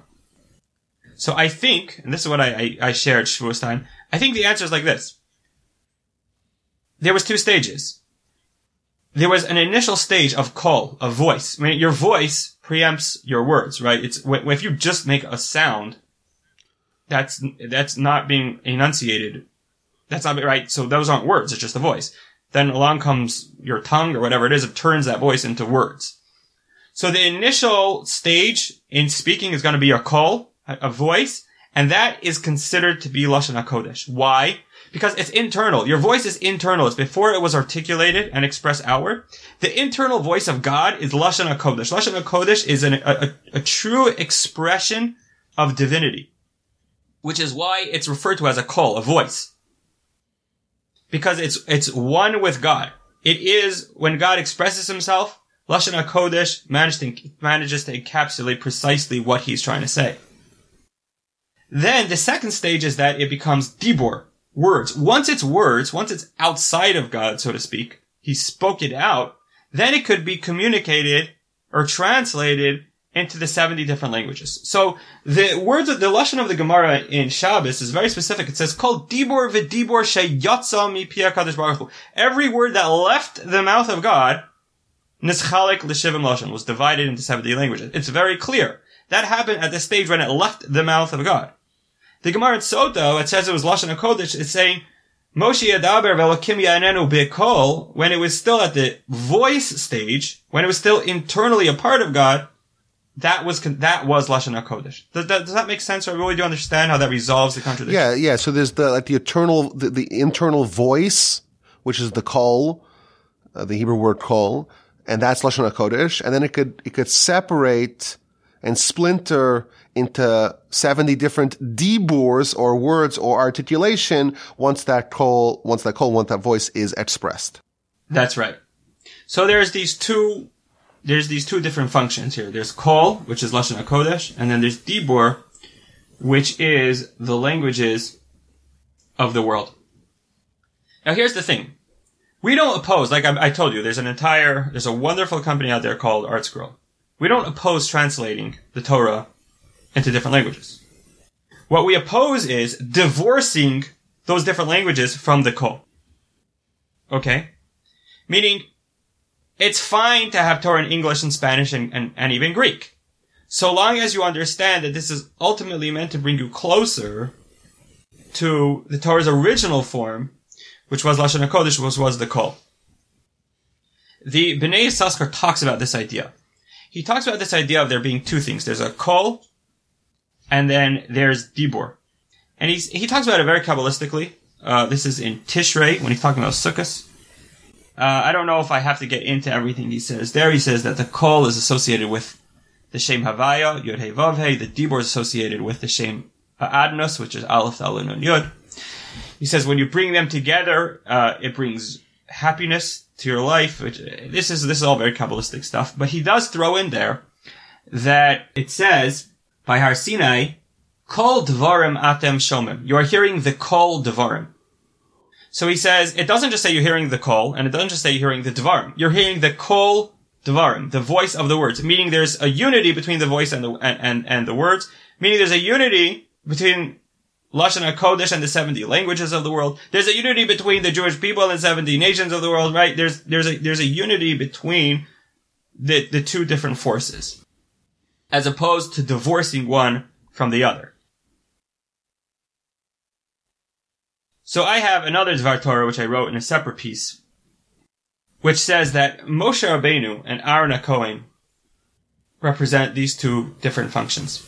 So I think, and this is what I, I, I shared Shavuos time, I think the answer is like this. There was two stages. There was an initial stage of call, of voice. I mean, your voice preempts your words, right? It's, if you just make a sound, that's, that's not being enunciated. That's not right. So those aren't words. It's just a voice. Then along comes your tongue or whatever it is. It turns that voice into words. So the initial stage in speaking is going to be a call, a, voice, and that is considered to be Lashon HaKodesh. Why? Because it's internal. Your voice is internal. It's before it was articulated and expressed outward. The internal voice of God is Lashon HaKodesh. Lashon HaKodesh is an, a, a, a true expression of divinity, which is why it's referred to as a call, a voice. Because it's, it's one with God. It is, when God expresses himself, Lashon HaKodesh manages to, manages to encapsulate precisely what he's trying to say. Then the second stage is that it becomes dibor, words. Once it's words, once it's outside of God, so to speak, he spoke it out, then it could be communicated or translated into the 70 different languages. So the words of the lashon of the Gemara in Shabbos is very specific. It says, called dibor v'dibor sheyatza mi kadosh baruch Hu." Every word that left the mouth of God, nischalik l'shivim lashon, was divided into 70 languages. It's very clear. That happened at the stage when it left the mouth of God. The Gemara in Sota, it says it was Lashon HaKodesh, it's saying, Moshe Yadaber Velokim Yanenu Bekol, when it was still at the voice stage, when it was still internally a part of God, that was that was lashon hakodesh. Does that, does that make sense? Or really do you understand how that resolves the contradiction? Yeah, yeah. So there's the like the eternal, the, the internal voice, which is the kol, uh, the Hebrew word kol, and that's lashon hakodesh. And then it could it could separate and splinter into 70 different diburs or words or articulation once that call, once that call, once that voice is expressed. That's right. So there's these two there's these two different functions here. There's kol, which is lashon hakodesh, and then there's dibur, which is the languages of the world. Now here's the thing. We don't oppose, like I, I told you, there's an entire, there's a wonderful company out there called ArtScroll. We don't oppose translating the Torah into different languages. What we oppose is divorcing those different languages from the kol. Okay? Meaning, it's fine to have Torah in English and Spanish and, and, and even Greek. So long as you understand that this is ultimately meant to bring you closer to the Torah's original form, which was Lashon HaKodesh, which was the Kol. The Bnei Yissaschar talks about this idea. He talks about this idea of there being two things. There's a Kol, and then there's Dibur. And he's, he talks about it very Kabbalistically. Uh, this is in Tishrei, when he's talking about Sukkot. Uh, I don't know if I have to get into everything he says there. He says that the kol is associated with the Shem Havaya, Yud Hey Vav. The Dibur is associated with the Shem Adnos, which is Aleph Tal Nun Yud. He says when you bring them together, uh, it brings happiness to your life. Which, this is this is all very kabbalistic stuff. But he does throw in there that it says by Har Sinai, Kol Dvarim Atem Shomim. You are hearing the Kol Dvarim. So he says, it doesn't just say you're hearing the call, and it doesn't just say you're hearing the dvarim. You're hearing the kol dvarim, the voice of the words, meaning there's a unity between the voice and the, and, and, and the words, meaning there's a unity between Lashon HaKodesh and the 70 languages of the world. There's a unity between the Jewish people and 70 nations of the world, right? There's, there's a, there's a unity between the, the two different forces. As opposed to divorcing one from the other. So I have another Dvar Torah which I wrote in a separate piece, which says that Moshe Rabbeinu and Aaron HaKohen represent these two different functions.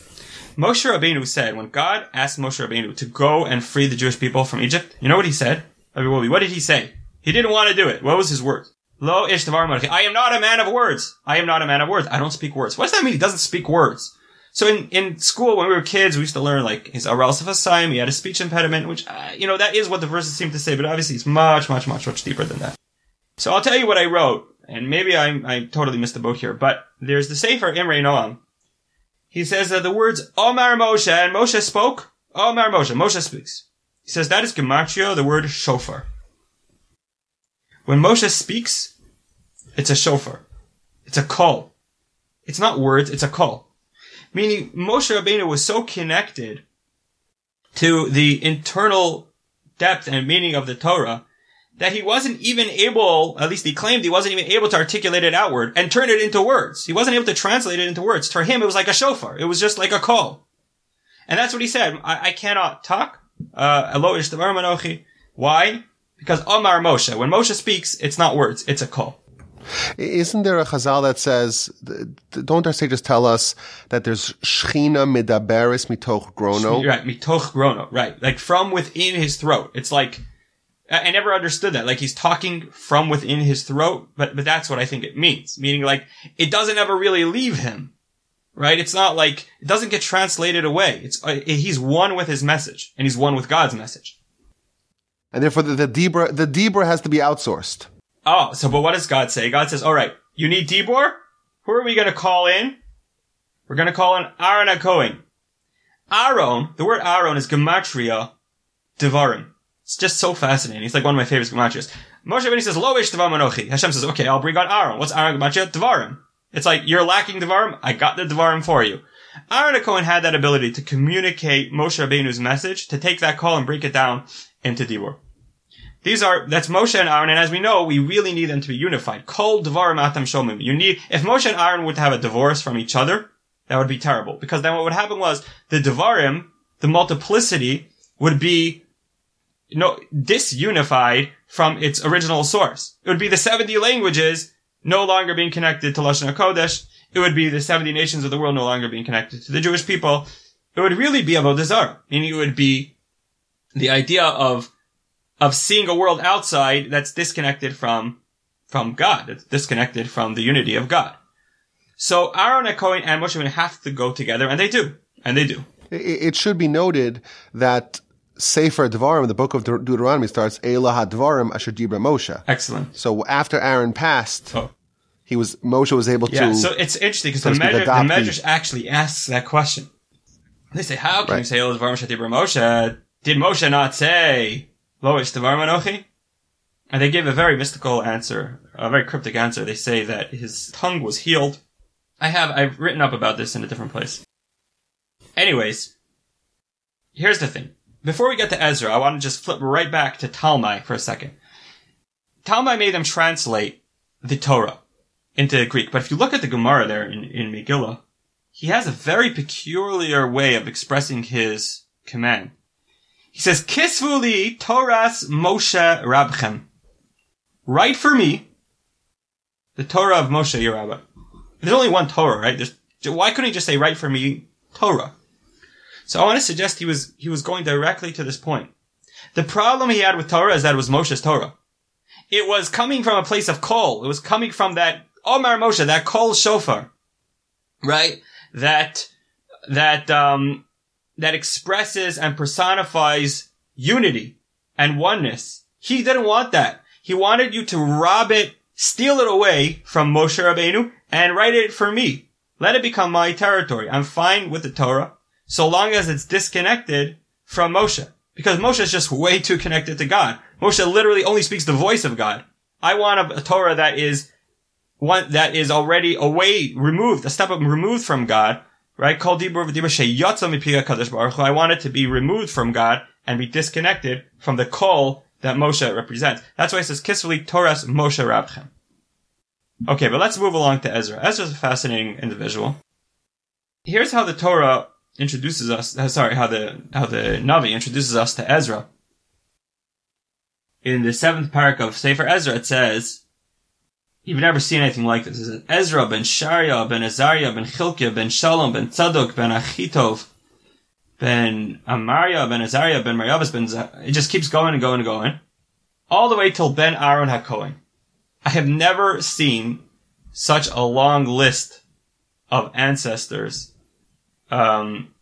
Moshe Rabbeinu said, when God asked Moshe Rabbeinu to go and free the Jewish people from Egypt, you know what he said? What did he say? He didn't want to do it. What was his word? Lo ish I am not a man of words. I am not a man of words. I don't speak words. What does that mean? He doesn't speak words. So in, in school, when we were kids, we used to learn like his Aral Safasayim, he had a speech impediment, which, uh, you know, that is what the verses seem to say, but obviously it's much, much, much, much deeper than that. So I'll tell you what I wrote, and maybe I, I totally missed the boat here, but there's the Sefer Imre Noam. He says that the words Omar Moshe, and Moshe spoke, Omar Moshe, Moshe speaks. He says that is Gematria, the word shofar. When Moshe speaks, it's a shofar. It's a call. It's not words, it's a call. Meaning Moshe Rabbeinu was so connected to the internal depth and meaning of the Torah that he wasn't even able, at least he claimed he wasn't even able to articulate it outward and turn it into words. He wasn't able to translate it into words. For him, it was like a shofar. It was just like a call. And that's what he said. I, I cannot talk. Uh, Why? Because Omar Moshe. When Moshe speaks, it's not words. It's a call. Isn't there a chazal that says, don't our sages tell us that there's shchina medaberis mitoch grono? Right, mitoch grono, right. Like from within his throat. It's like, I never understood that. Like he's talking from within his throat, but, but that's what I think it means. Meaning like, it doesn't ever really leave him. Right? It's not like, it doesn't get translated away. It's, uh, he's one with his message, and he's one with God's message. And therefore the, the Dibra, the Dibra has to be outsourced. Oh, so but what does God say? God says, all right, you need Dibor? Who are we going to call in? We're going to call in Aaron HaKohen. Aaron, the word Aaron is gematria devarim. It's just so fascinating. It's like one of my favorite gematrias. Moshe Rabbeinu says, Lo ish manochi. Hashem says, okay, I'll bring on Aaron. What's Aaron gematria? Devarim. It's like, you're lacking devarim? I got the devarim for you. Aaron HaKohen had that ability to communicate Moshe Rabbeinu's message, to take that call and break it down into Dibor. These are, that's Moshe and Aaron, and as we know, we really need them to be unified. Kol Devarim Atam Shomim. You need, if Moshe and Aaron were to have a divorce from each other, that would be terrible. Because then what would happen was, the Devarim, the multiplicity, would be no, disunified from its original source. It would be the 70 languages no longer being connected to Lashon HaKodesh. It would be the 70 nations of the world no longer being connected to the Jewish people. It would really be Avodah Zarah, meaning it would be the idea of, of seeing a world outside that's disconnected from, from God. That's disconnected from the unity of God. So Aaron and Cohen and Moshe have to go together, and they do. And they do. It should be noted that Sefer Devarim, the book of De- Deuteronomy, starts Elah Dvarim Asher Dibra Moshe. Excellent. So after Aaron passed, Oh. he was Moshe was able Yeah, to. so it's interesting because so the, to speak, Medrash, adopt the Medrash actually asks that question. They say, how can you say Elah Dvarim Asher Dibra Moshe? Did Moshe not say Lo Ish Dvarim Anochi? And they give a very mystical answer, a very cryptic answer. They say that his tongue was healed. I have, I've written up about this in a different place. Anyways, here's the thing. Before we get to Ezra, I want to just flip right back to Talmai for a second. Talmai made them translate the Torah into Greek, but if you look at the Gemara there in, in Megillah, he has a very peculiar way of expressing his command. He says, Kisvuli Toras Moshe Rabchem. Write for me the Torah of Moshe your Rabbi. There's only one Torah, right? There's, why couldn't he just say, write for me Torah? So I want to suggest he was, he was going directly to this point. The problem he had with Torah is that it was Moshe's Torah. It was coming from a place of call. It was coming from that Omar Moshe, that call shofar, right? That, that, um, that expresses and personifies unity and oneness. He didn't want that. He wanted you to rob it, steal it away from Moshe Rabbeinu and write it for me. Let it become my territory. I'm fine with the Torah so long as it's disconnected from Moshe. Because Moshe is just way too connected to God. Moshe literally only speaks the voice of God. I want a, a Torah that is one that is already away, removed, a step removed from God, right? Called. I want it to be removed from God and be disconnected from the call that Moshe represents. That's why it says Kisveli Toras Moshe Rabchem. Okay, but let's move along to Ezra. Ezra's a fascinating individual. Here's how the Torah introduces us. uh, Sorry, how the how the Navi introduces us to Ezra. In the seventh parak of Sefer Ezra, it says, "You've never seen anything like this." It says, "Ezra ben Sharia ben Azariah ben Chilkiah ben Shalom ben Tzadok ben Achitov ben Amaria ben Azariah ben Mariavas ben." It just keeps going and going and going, all the way till Ben Aaron HaKohen. I have never seen such a long list of ancestors, um,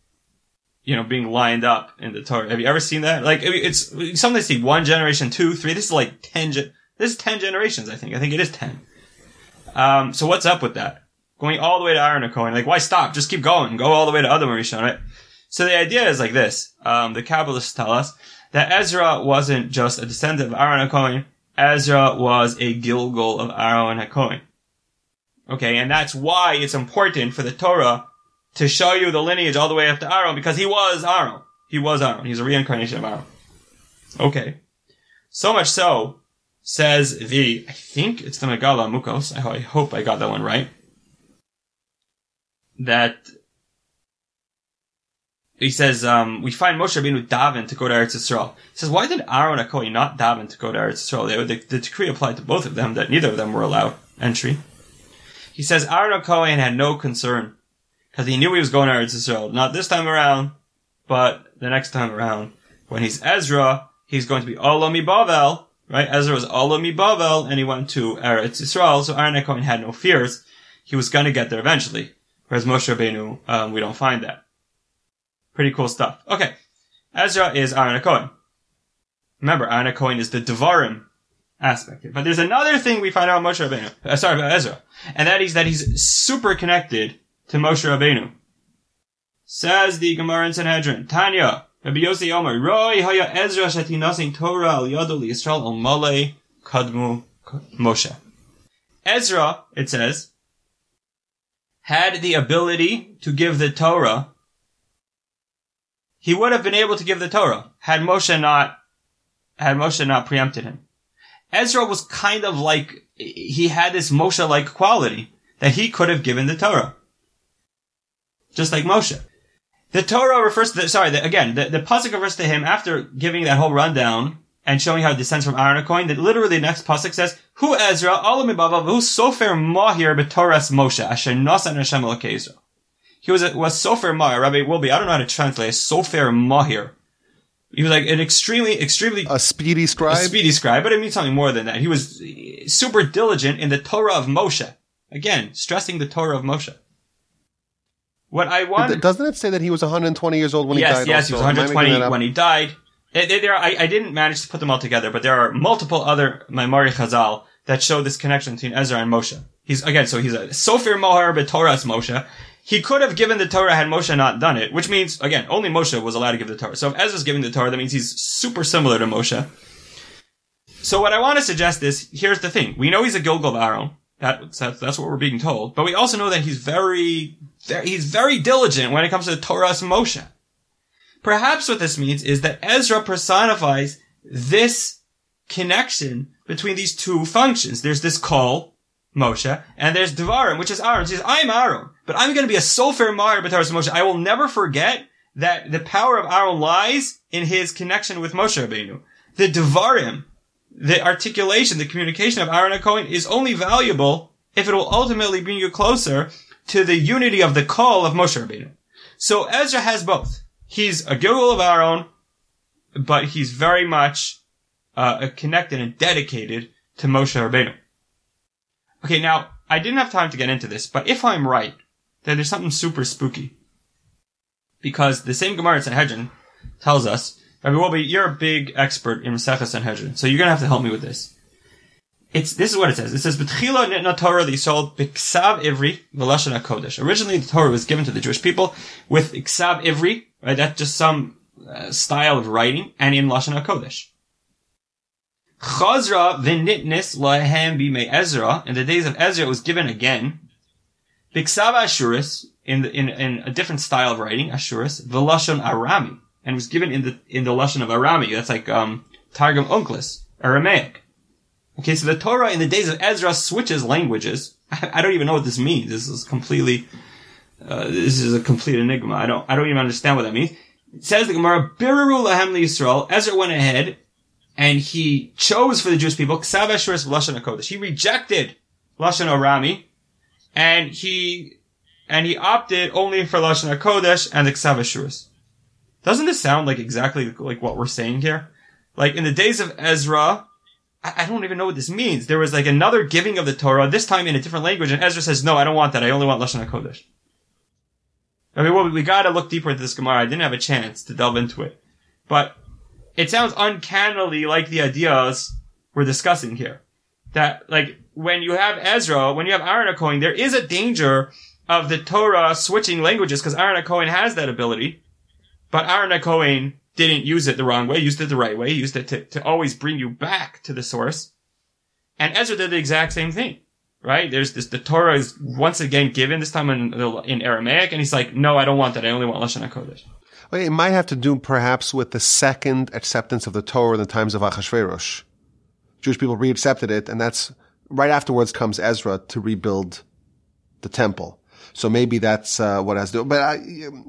you know, being lined up in the Torah. Have you ever seen that? Like, it's sometimes see one generation, two, three. This is like ten. Ge- this is ten generations. I think. I think it is ten. Um, so what's up with that? Going all the way to Aaron Cohen. Like, why stop? Just keep going. Go all the way to Adam Rishon, right? So the idea is like this. Um, the Kabbalists tell us that Ezra wasn't just a descendant of Aaron Cohen. Ezra was a Gilgul of Aaron HaKohen. Okay, and that's why it's important for the Torah to show you the lineage all the way up to Aaron, because he was Aaron. He was Aaron. He's a reincarnation of Aaron. Okay. So much so, says the, I think it's the Megaleh Amukos, I, I hope I got that one right, that he says, um, we find Moshe Rabbeinu daven to go to Eretz Yisrael. He says, why did Aaron and not daven to go to Eretz Yisrael? The, the decree applied to both of them that neither of them were allowed entry. He says Aaron and had no concern because he knew he was going to Eretz Yisrael. Not this time around, but the next time around. When he's Ezra, he's going to be Olami Bavel, right? Ezra was Olami Bavel and he went to Eretz Yisrael, so Aaron and Kohen had no fears. He was going to get there eventually. Whereas Moshe Rabbeinu, um, we don't find that. Pretty cool stuff. Okay. Ezra is Aaron Cohen. Remember, Aaron Cohen is the Devarim aspect. But there's another thing we find out about Moshe Rabbeinu. Uh, sorry, about Ezra. And that is that he's super connected to Moshe Rabbeinu. Says the Gemara in Sanhedrin. Tanya. Rabbi Yossi Omer. Roy haya Ezra shetinasin Torah al yadu li Yisrael al kadmu Moshe. Ezra, it says, had the ability to give the Torah he would have been able to give the Torah had Moshe not had Moshe not preempted him. Ezra was kind of like he had this Moshe-like quality that he could have given the Torah, just like Moshe. The Torah refers to the, sorry, the, again, the, the pasuk refers to him after giving that whole rundown and showing how it descends from Aaron coin. That literally the next pasuk says, "Who Ezra alam ibavav who sofer mahir b'Toras Moshe asher nasan Hashem Elokeizra." He was a, was sofer mahir. Rabbi Wolbe, I don't know how to translate sofer mahir. He was like an extremely, extremely A speedy scribe. a speedy scribe, but it means something more than that. He was super diligent in the Torah of Moshe. Again, stressing the Torah of Moshe. What I want, Doesn't it say that he was 120 years old when he died? yes, yes, he was also? Am I making 120 when he died. There, there I, I didn't manage to put them all together, but there are multiple other Maimari Chazal that show this connection between Ezra and Moshe. He's again, so he's a Sofer Mohar Toras Moshe. He could have given the Torah had Moshe not done it, which means again, only Moshe was allowed to give the Torah. So if Ezra's giving the Torah, that means he's super similar to Moshe. So what I want to suggest is, here's the thing: we know he's a Gilgul Aaron. That, that's, that's what we're being told. But we also know that he's very, he's very diligent when it comes to the Toras Moshe. Perhaps what this means is that Ezra personifies this connection between these two functions. There's this call, Moshe, and there's Devarim, which is Aaron. He says, I'm Aaron, but I'm going to be a Sofer Mar B'Toras Moshe. I will never forget that the power of Aaron lies in his connection with Moshe Rabbeinu. The Devarim, the articulation, the communication of Aaron Cohen is only valuable if it will ultimately bring you closer to the unity of the call of Moshe Rabbeinu. So Ezra has both. He's a Gilgul of Aaron, but he's very much uh, connected and dedicated to Moshe Rabbeinu. Okay, now I didn't have time to get into this, but if I'm right, then there's something super spooky. Because the same Gemara in Sanhedrin tells us, Rabbi Wolbe, you're a big expert in Masechah Sanhedrin, so you're gonna have to help me with this. It's, this is what it says. It says, B'tchila nitna Torah l'Yisrael b'ksav ivri v'lashon HaKodesh. Originally, the Torah was given to the Jewish people with ksav ivri, right? That's just some uh, style of writing, and in Lashon HaKodesh. Chazra v'nitnis lahem b'mei Ezra. In the days of Ezra, it was given again. B'ksav Ashuris, in, the, in, in a different style of writing, Ashuris, v'lashon Arami. And was given in the, in the Lashon of Arami. That's like, um, Targum Onkelos, Aramaic. Okay, so the Torah in the days of Ezra switches languages. I, I don't even know what this means. This is completely, uh, this is a complete enigma. I don't, I don't even understand what that means. It says the Gemara, Biraru lahem Yisrael. Ezra went ahead and he chose for the Jewish people, Ksav Lashon HaKodesh. He rejected Lashon Arami and he, and he opted only for Lashon HaKodesh and the Ksav. Doesn't this sound like exactly like what we're saying here? Like in the days of Ezra, I, don't even know what this means. There was like another giving of the Torah, this time in a different language, and Ezra says, no, I don't want that. I only want Lashon HaKodesh. I mean, well, we gotta look deeper into this Gemara. I didn't have a chance to delve into it. But it sounds uncannily like the ideas we're discussing here. That, like, when you have Ezra, when you have Aaron Cohen, there is a danger of the Torah switching languages, because Aaron Cohen has that ability. But Aaron Cohen didn't use it the wrong way, used it the right way, used it to, to always bring you back to the source. And Ezra did the exact same thing, right? There's this, the Torah is once again given, this time in, in Aramaic, and he's like, no, I don't want that, I only want Lashon HaKodesh. Well, It might have to do perhaps with the second acceptance of the Torah in the times of Achashverosh. Jewish people reaccepted it, and that's right afterwards comes Ezra to rebuild the temple. So maybe that's uh, what has to. But I,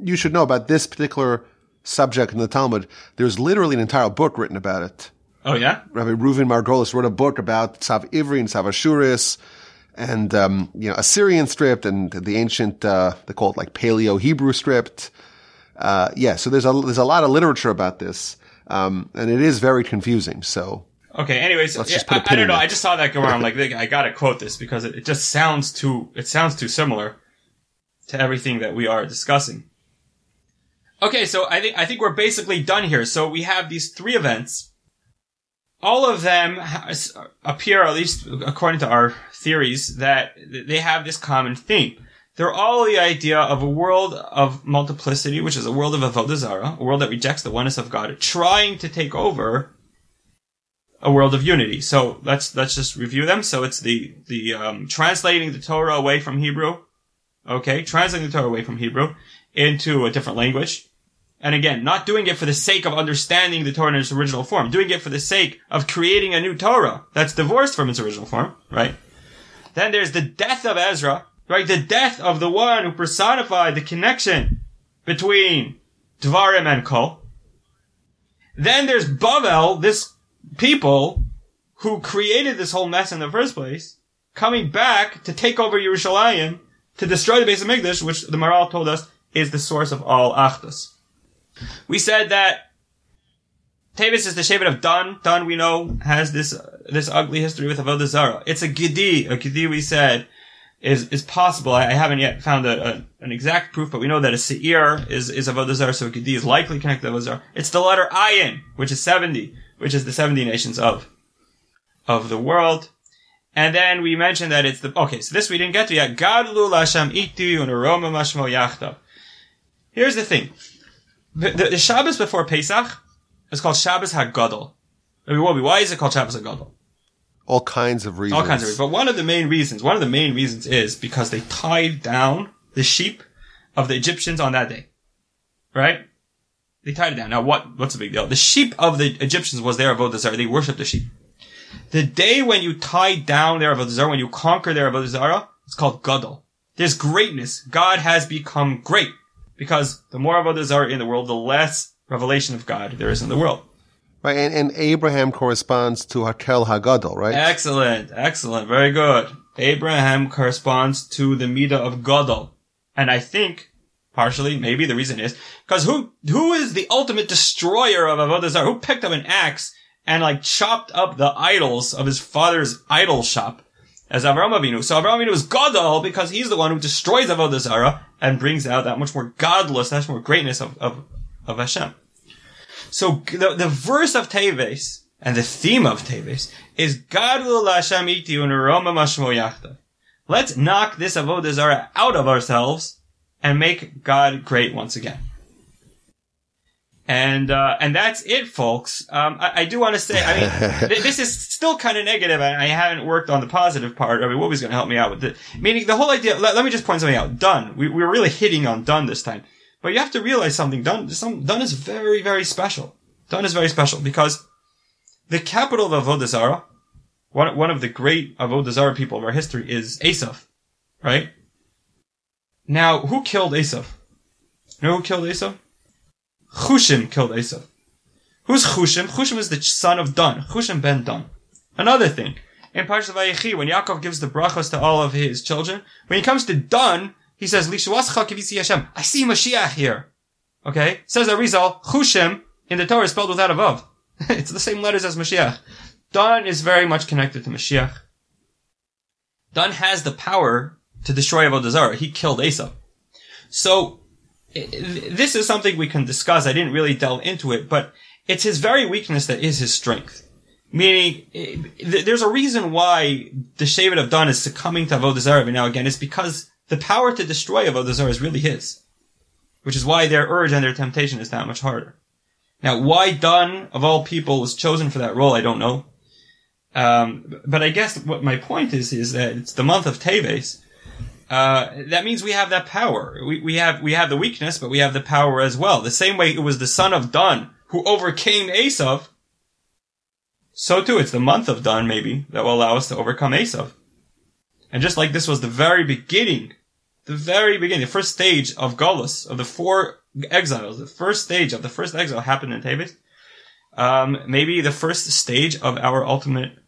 you should know about this particular subject in the Talmud. There's literally an entire book written about it. Oh yeah? Rabbi Reuven Margolis wrote a book about Ksav Ivri and Ksav Ashuris and, um, you know, Assyrian script and the ancient, uh, they call it like Paleo Hebrew script. Uh, yeah, so there's a, there's a lot of literature about this. Um, and it is very confusing. So Okay, anyways, Let's yeah, just put a I, I don't know. it. I just saw that go I'm like, I gotta quote this because it, it just sounds too, it sounds too similar to everything that we are discussing. Okay, so I think, I think we're basically done here. So we have these three events. All of them appear, at least according to our theories, that they have this common theme. They're all the idea of a world of multiplicity, which is a world of Avodah Zarah, a world that rejects the oneness of God, trying to take over a world of unity. So let's let's just review them. So it's the the um, translating the Torah away from Hebrew, okay, translating the Torah away from Hebrew into a different language, and again, not doing it for the sake of understanding the Torah in its original form, doing it for the sake of creating a new Torah that's divorced from its original form, right? Then there's the death of Ezra, right? The death of the one who personified the connection between Dvarim and Kol. Then there's Bavel, this people who created this whole mess in the first place, coming back to take over Yerushalayim, to destroy the Beis HaMikdash, which the Maharal told us is the source of all Achdus. We said that Teves is the Shevet of Dan. Dan, we know, has this, uh, this ugly history with Avodah Zarah. It's a Gedi. A Gedi, we said, is, is possible. I, I haven't yet found a, a, an exact proof, but we know that a Seir is, is Avodah Zarah, so a Gedi is likely connected to Avodah. It's the letter Ayin, which is 70, which is the 70 nations of, of the world. And then we mentioned that it's the, okay, so this we didn't get to yet. Itu Mashmo. Here's the thing. The, the, Shabbos before Pesach is called Shabbos HaGadol. I mean, why is it called Shabbos HaGadol? All kinds of reasons. All kinds of reasons. But one of the main reasons, one of the main reasons is because they tied down the sheep of the Egyptians on that day. Right? They tied it down. Now what, what's the big deal? The sheep of the Egyptians was their avodah zarah. They worshipped the sheep. The day when you tie down their avodah zarah, when you conquer their avodah zarah, it's called gadol. There's greatness. God has become great. Because the more avodah zarah in the world, the less revelation of God there is in the world. Right, and, and Abraham corresponds to Hakel Hagadol, right? Excellent, excellent, very good. Abraham corresponds to the Midah of Gadol. And I think, partially, maybe the reason is, because who, who is the ultimate destroyer of Zarah? Who picked up an axe and like chopped up the idols of his father's idol shop? As Avraham Avinu. So Avraham Avinu is Gadol because he's the one who destroys Avodah Zarah and brings out that much more godless, that much more greatness of, of, of Hashem. So the, the verse of Teves and the theme of Teves is Gadol Hashem iti uneroma mashmo yachta. Let's knock this avodah zarah out of ourselves and make God great once again. And uh, and that's it, folks. Um, I, I, do want to say, I mean, th- this is still kind of negative, and I haven't worked on the positive part. I mean, what was going to help me out with it? Meaning, the whole idea. Let, let me just point something out. Dun. We, we were really hitting on Dun this time. But you have to realize something. Dun. some, Dun is very, very special. Dun is very special because the capital of Avodah Zarah, one, one of the great Avodah Zarah people of our history is Esav, right? Now, who killed Esav? You know who killed Esav? Chushim killed Esav. Who's Chushim? Chushim is the son of Dun. Chushim ben Dun. Another thing. In Parshat Vayechi, when Yaakov gives the brachos to all of his children, when he comes to Dun, he says, Lishuascha Hashem. I see Mashiach here. Okay? Says Arizal, Chushim in the Torah is spelled without a vav. it's the same letters as Mashiach. Dan is very much connected to Mashiach. Dan has the power to destroy Avodah Zarah. He killed Esav. So, this is something we can discuss. I didn't really delve into it, but it's his very weakness that is his strength. Meaning, there's a reason why the Shevet of Dan is succumbing to Avodah Zarah now again. It's because the power to destroy Avodah Zarah is really his. Which is why their urge and their temptation is that much harder. Now, why Dun, of all people, was chosen for that role, I don't know. Um, but I guess what my point is, is that it's the month of Teves. Uh, that means we have that power. We, we have, we have the weakness, but we have the power as well. The same way it was the son of Dun who overcame Esav. So too, it's the month of Dun, maybe, that will allow us to overcome Esav. And just like this was the very beginning the very beginning, the first stage of Golos, of the four exiles, the first stage of the first exile happened in Teves. Um, maybe the first stage of our ultimate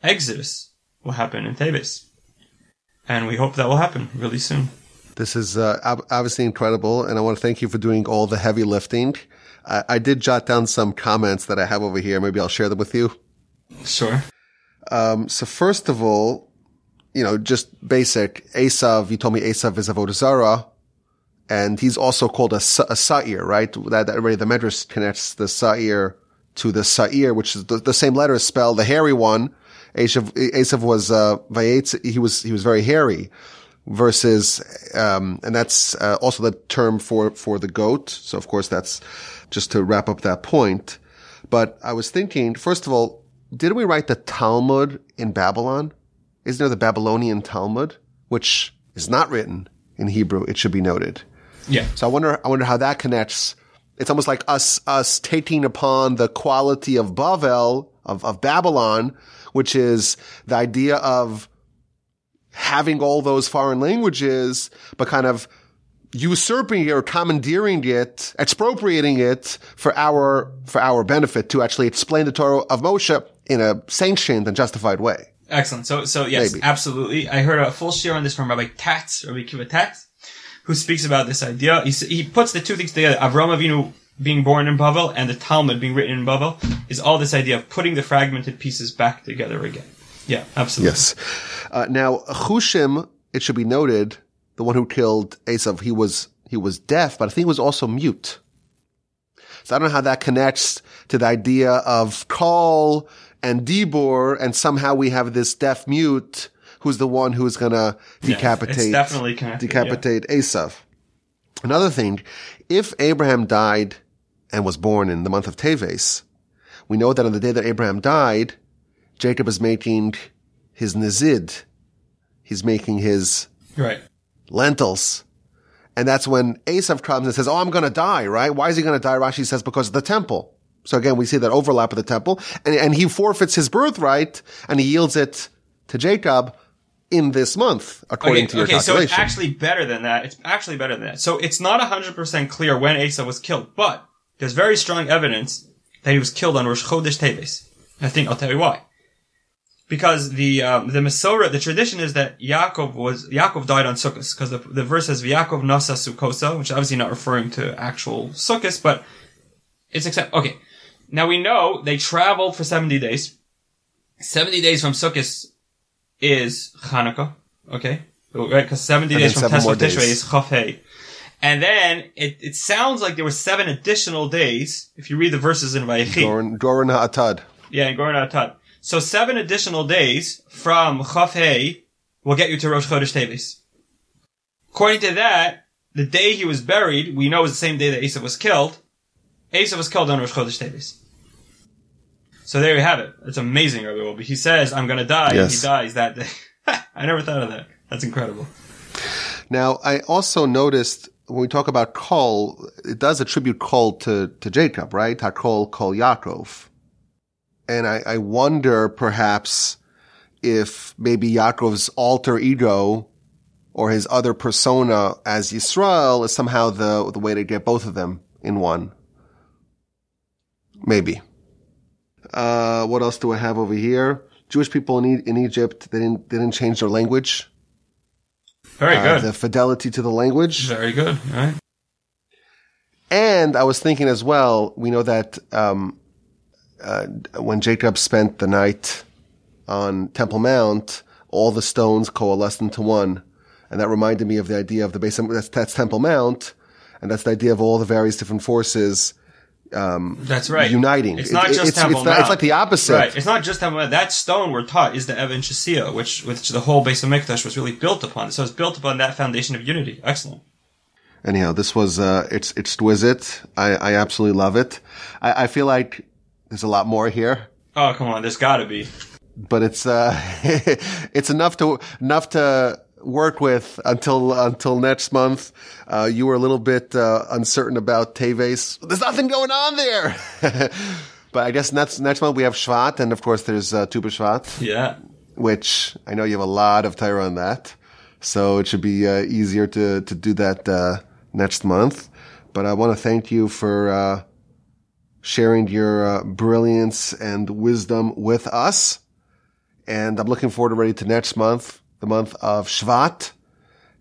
exodus will happen in Teves. And we hope that will happen really soon. This is uh, obviously incredible, and I want to thank you for doing all the heavy lifting. I, I did jot down some comments that I have over here. Maybe I'll share them with you. Sure. Um, so first of all, you know, just basic. Esav, you told me Esav is Avodah Zarah, and he's also called a, a Sa'ir, right? That, that already the Medrash connects the Sa'ir to the Sa'ir, which is the, the same letter spelled, the hairy one. Esav was, uh, he was, he was very hairy versus, um, and that's uh, also the term for, for the goat. So of course that's just to wrap up that point. But I was thinking, first of all, didn't we write the Talmud in Babylon? Isn't there the Babylonian Talmud, which is not written in Hebrew? It should be noted. Yeah. So I wonder, I wonder how that connects. It's almost like us, us taking upon the quality of Bavel, of, of Babylon, which is the idea of having all those foreign languages, but kind of usurping it or commandeering it, expropriating it for our, for our benefit to actually explain the Torah of Moshe in a sanctioned and justified way. Excellent. So, so yes, Maybe. absolutely. I heard a full share on this from Rabbi Tatz, Rabbi Kiva Tatz, who speaks about this idea. He, he puts the two things together. Avram Avinu being born in Bavel and the Talmud being written in Bavel is all this idea of putting the fragmented pieces back together again. Yeah, absolutely. Yes. Uh, now, Chushim, it should be noted, the one who killed Esav, he was, he was deaf, but I think he was also mute. So I don't know how that connects to the idea of Call and Dibor, and somehow we have this deaf mute who's the one who's gonna Yeah, decapitate, it's definitely connected, decapitate Esav. Another thing, if Abraham died and was born in the month of Teves, we know that on the day that Abraham died, Jacob is making his nazid. He's making his Right. lentils. And that's when Esav comes and says, Oh, I'm going to die, right? Why is he going to die? Rashi says, because of the temple. So again, we see that overlap of the temple and, and he forfeits his birthright and he yields it to Jacob in this month, according Okay, to your okay, so it's actually better than that. It's actually better than that. So it's not 100% clear when Esav was killed, but there's very strong evidence that he was killed on Rosh Chodesh Teves. I think I'll tell you why. Because the um, the Masorah, the tradition is that Yaakov was Yaakov died on Sukkot because the, the verse says Yaakov nasa Sukkosa, which is obviously not referring to actual Sukkot, but it's except okay. Now we know they traveled for 70 days. 70 days from Sukkot is Hanukkah, okay? Right, because 70 And days from Tesla. Tishrei is Chafei. And then it, it sounds like there were seven additional days, if you read the verses in Vayechi. Goren Ha'atad. Yeah, in Atat. So seven additional days from Chafei will get you to Rosh Chodesh Teves. According to that, the day he was buried, we know is the same day that Esav was killed. Esav was killed on Rosh Chodesh Teves. So there you have it. It's amazing, Rabbi Wolbe. He says, I'm gonna die, and Yes. he dies that day. I never thought of that. That's incredible. Now, I also noticed when we talk about Kol, it does attribute Kol to, to Jacob, right? Hakol Kol Yaakov. And I, I wonder perhaps if maybe Yaakov's alter ego or his other persona as Yisrael is somehow the, the way to get both of them in one. Maybe. Uh, what else do I have over here? Jewish people in, e- in Egypt, they didn't, they didn't change their language. Very Uh, good. the fidelity to the language. Very good. All right. And I was thinking as well, we know that um, uh, when Jacob spent the night on Temple Mount, all the stones coalesced into one. And that reminded me of the idea of the base, that's, that's Temple Mount, and that's the idea of all the various different forces That's right. uniting. It's not it- just it's, it's, not- it's like the opposite. Right. It's not just Mount. That stone we're taught is the Even Shesiya, which which the whole Beis HaMikdash was really built upon. So it's built upon that foundation of unity. Excellent. Anyhow, this was, uh, it's exquisite. I, I absolutely love it. I, I feel like there's a lot more here. Oh come on, there's got to be. but it's uh it's enough to enough to work with until until next month. Uh, you were a little bit uh, uncertain about Teves. There's nothing going on there. but I guess next next month we have Shvat, and of course there's uh, Tu B'Shvat, Yeah. which I know you have a lot of Torah on that, so it should be uh, easier to to do that uh, next month. But I want to thank you for uh, sharing your uh, brilliance and wisdom with us. And I'm looking forward already to next month, the month of Shvat.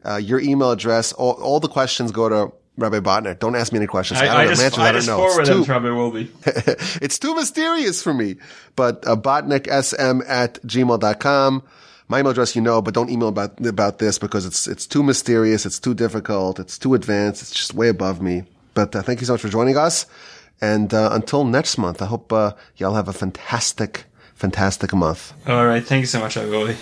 Uh, your email address, all, all the questions go to Rabbi Botnick. Don't ask me any questions. I, I, don't I know. just Answers I I don't know. forward It's them too, to Rabbi Wolbe. it's too mysterious for me. But uh, botnicksm at gmail.com. My email address you know, but don't email about about this because it's it's too mysterious, it's too difficult, it's too advanced, it's just way above me. But uh, thank you so much for joining us. And uh, until next month, I hope uh, y'all have a fantastic, fantastic month. All right. Thank you so much, Rabbi Wolbe.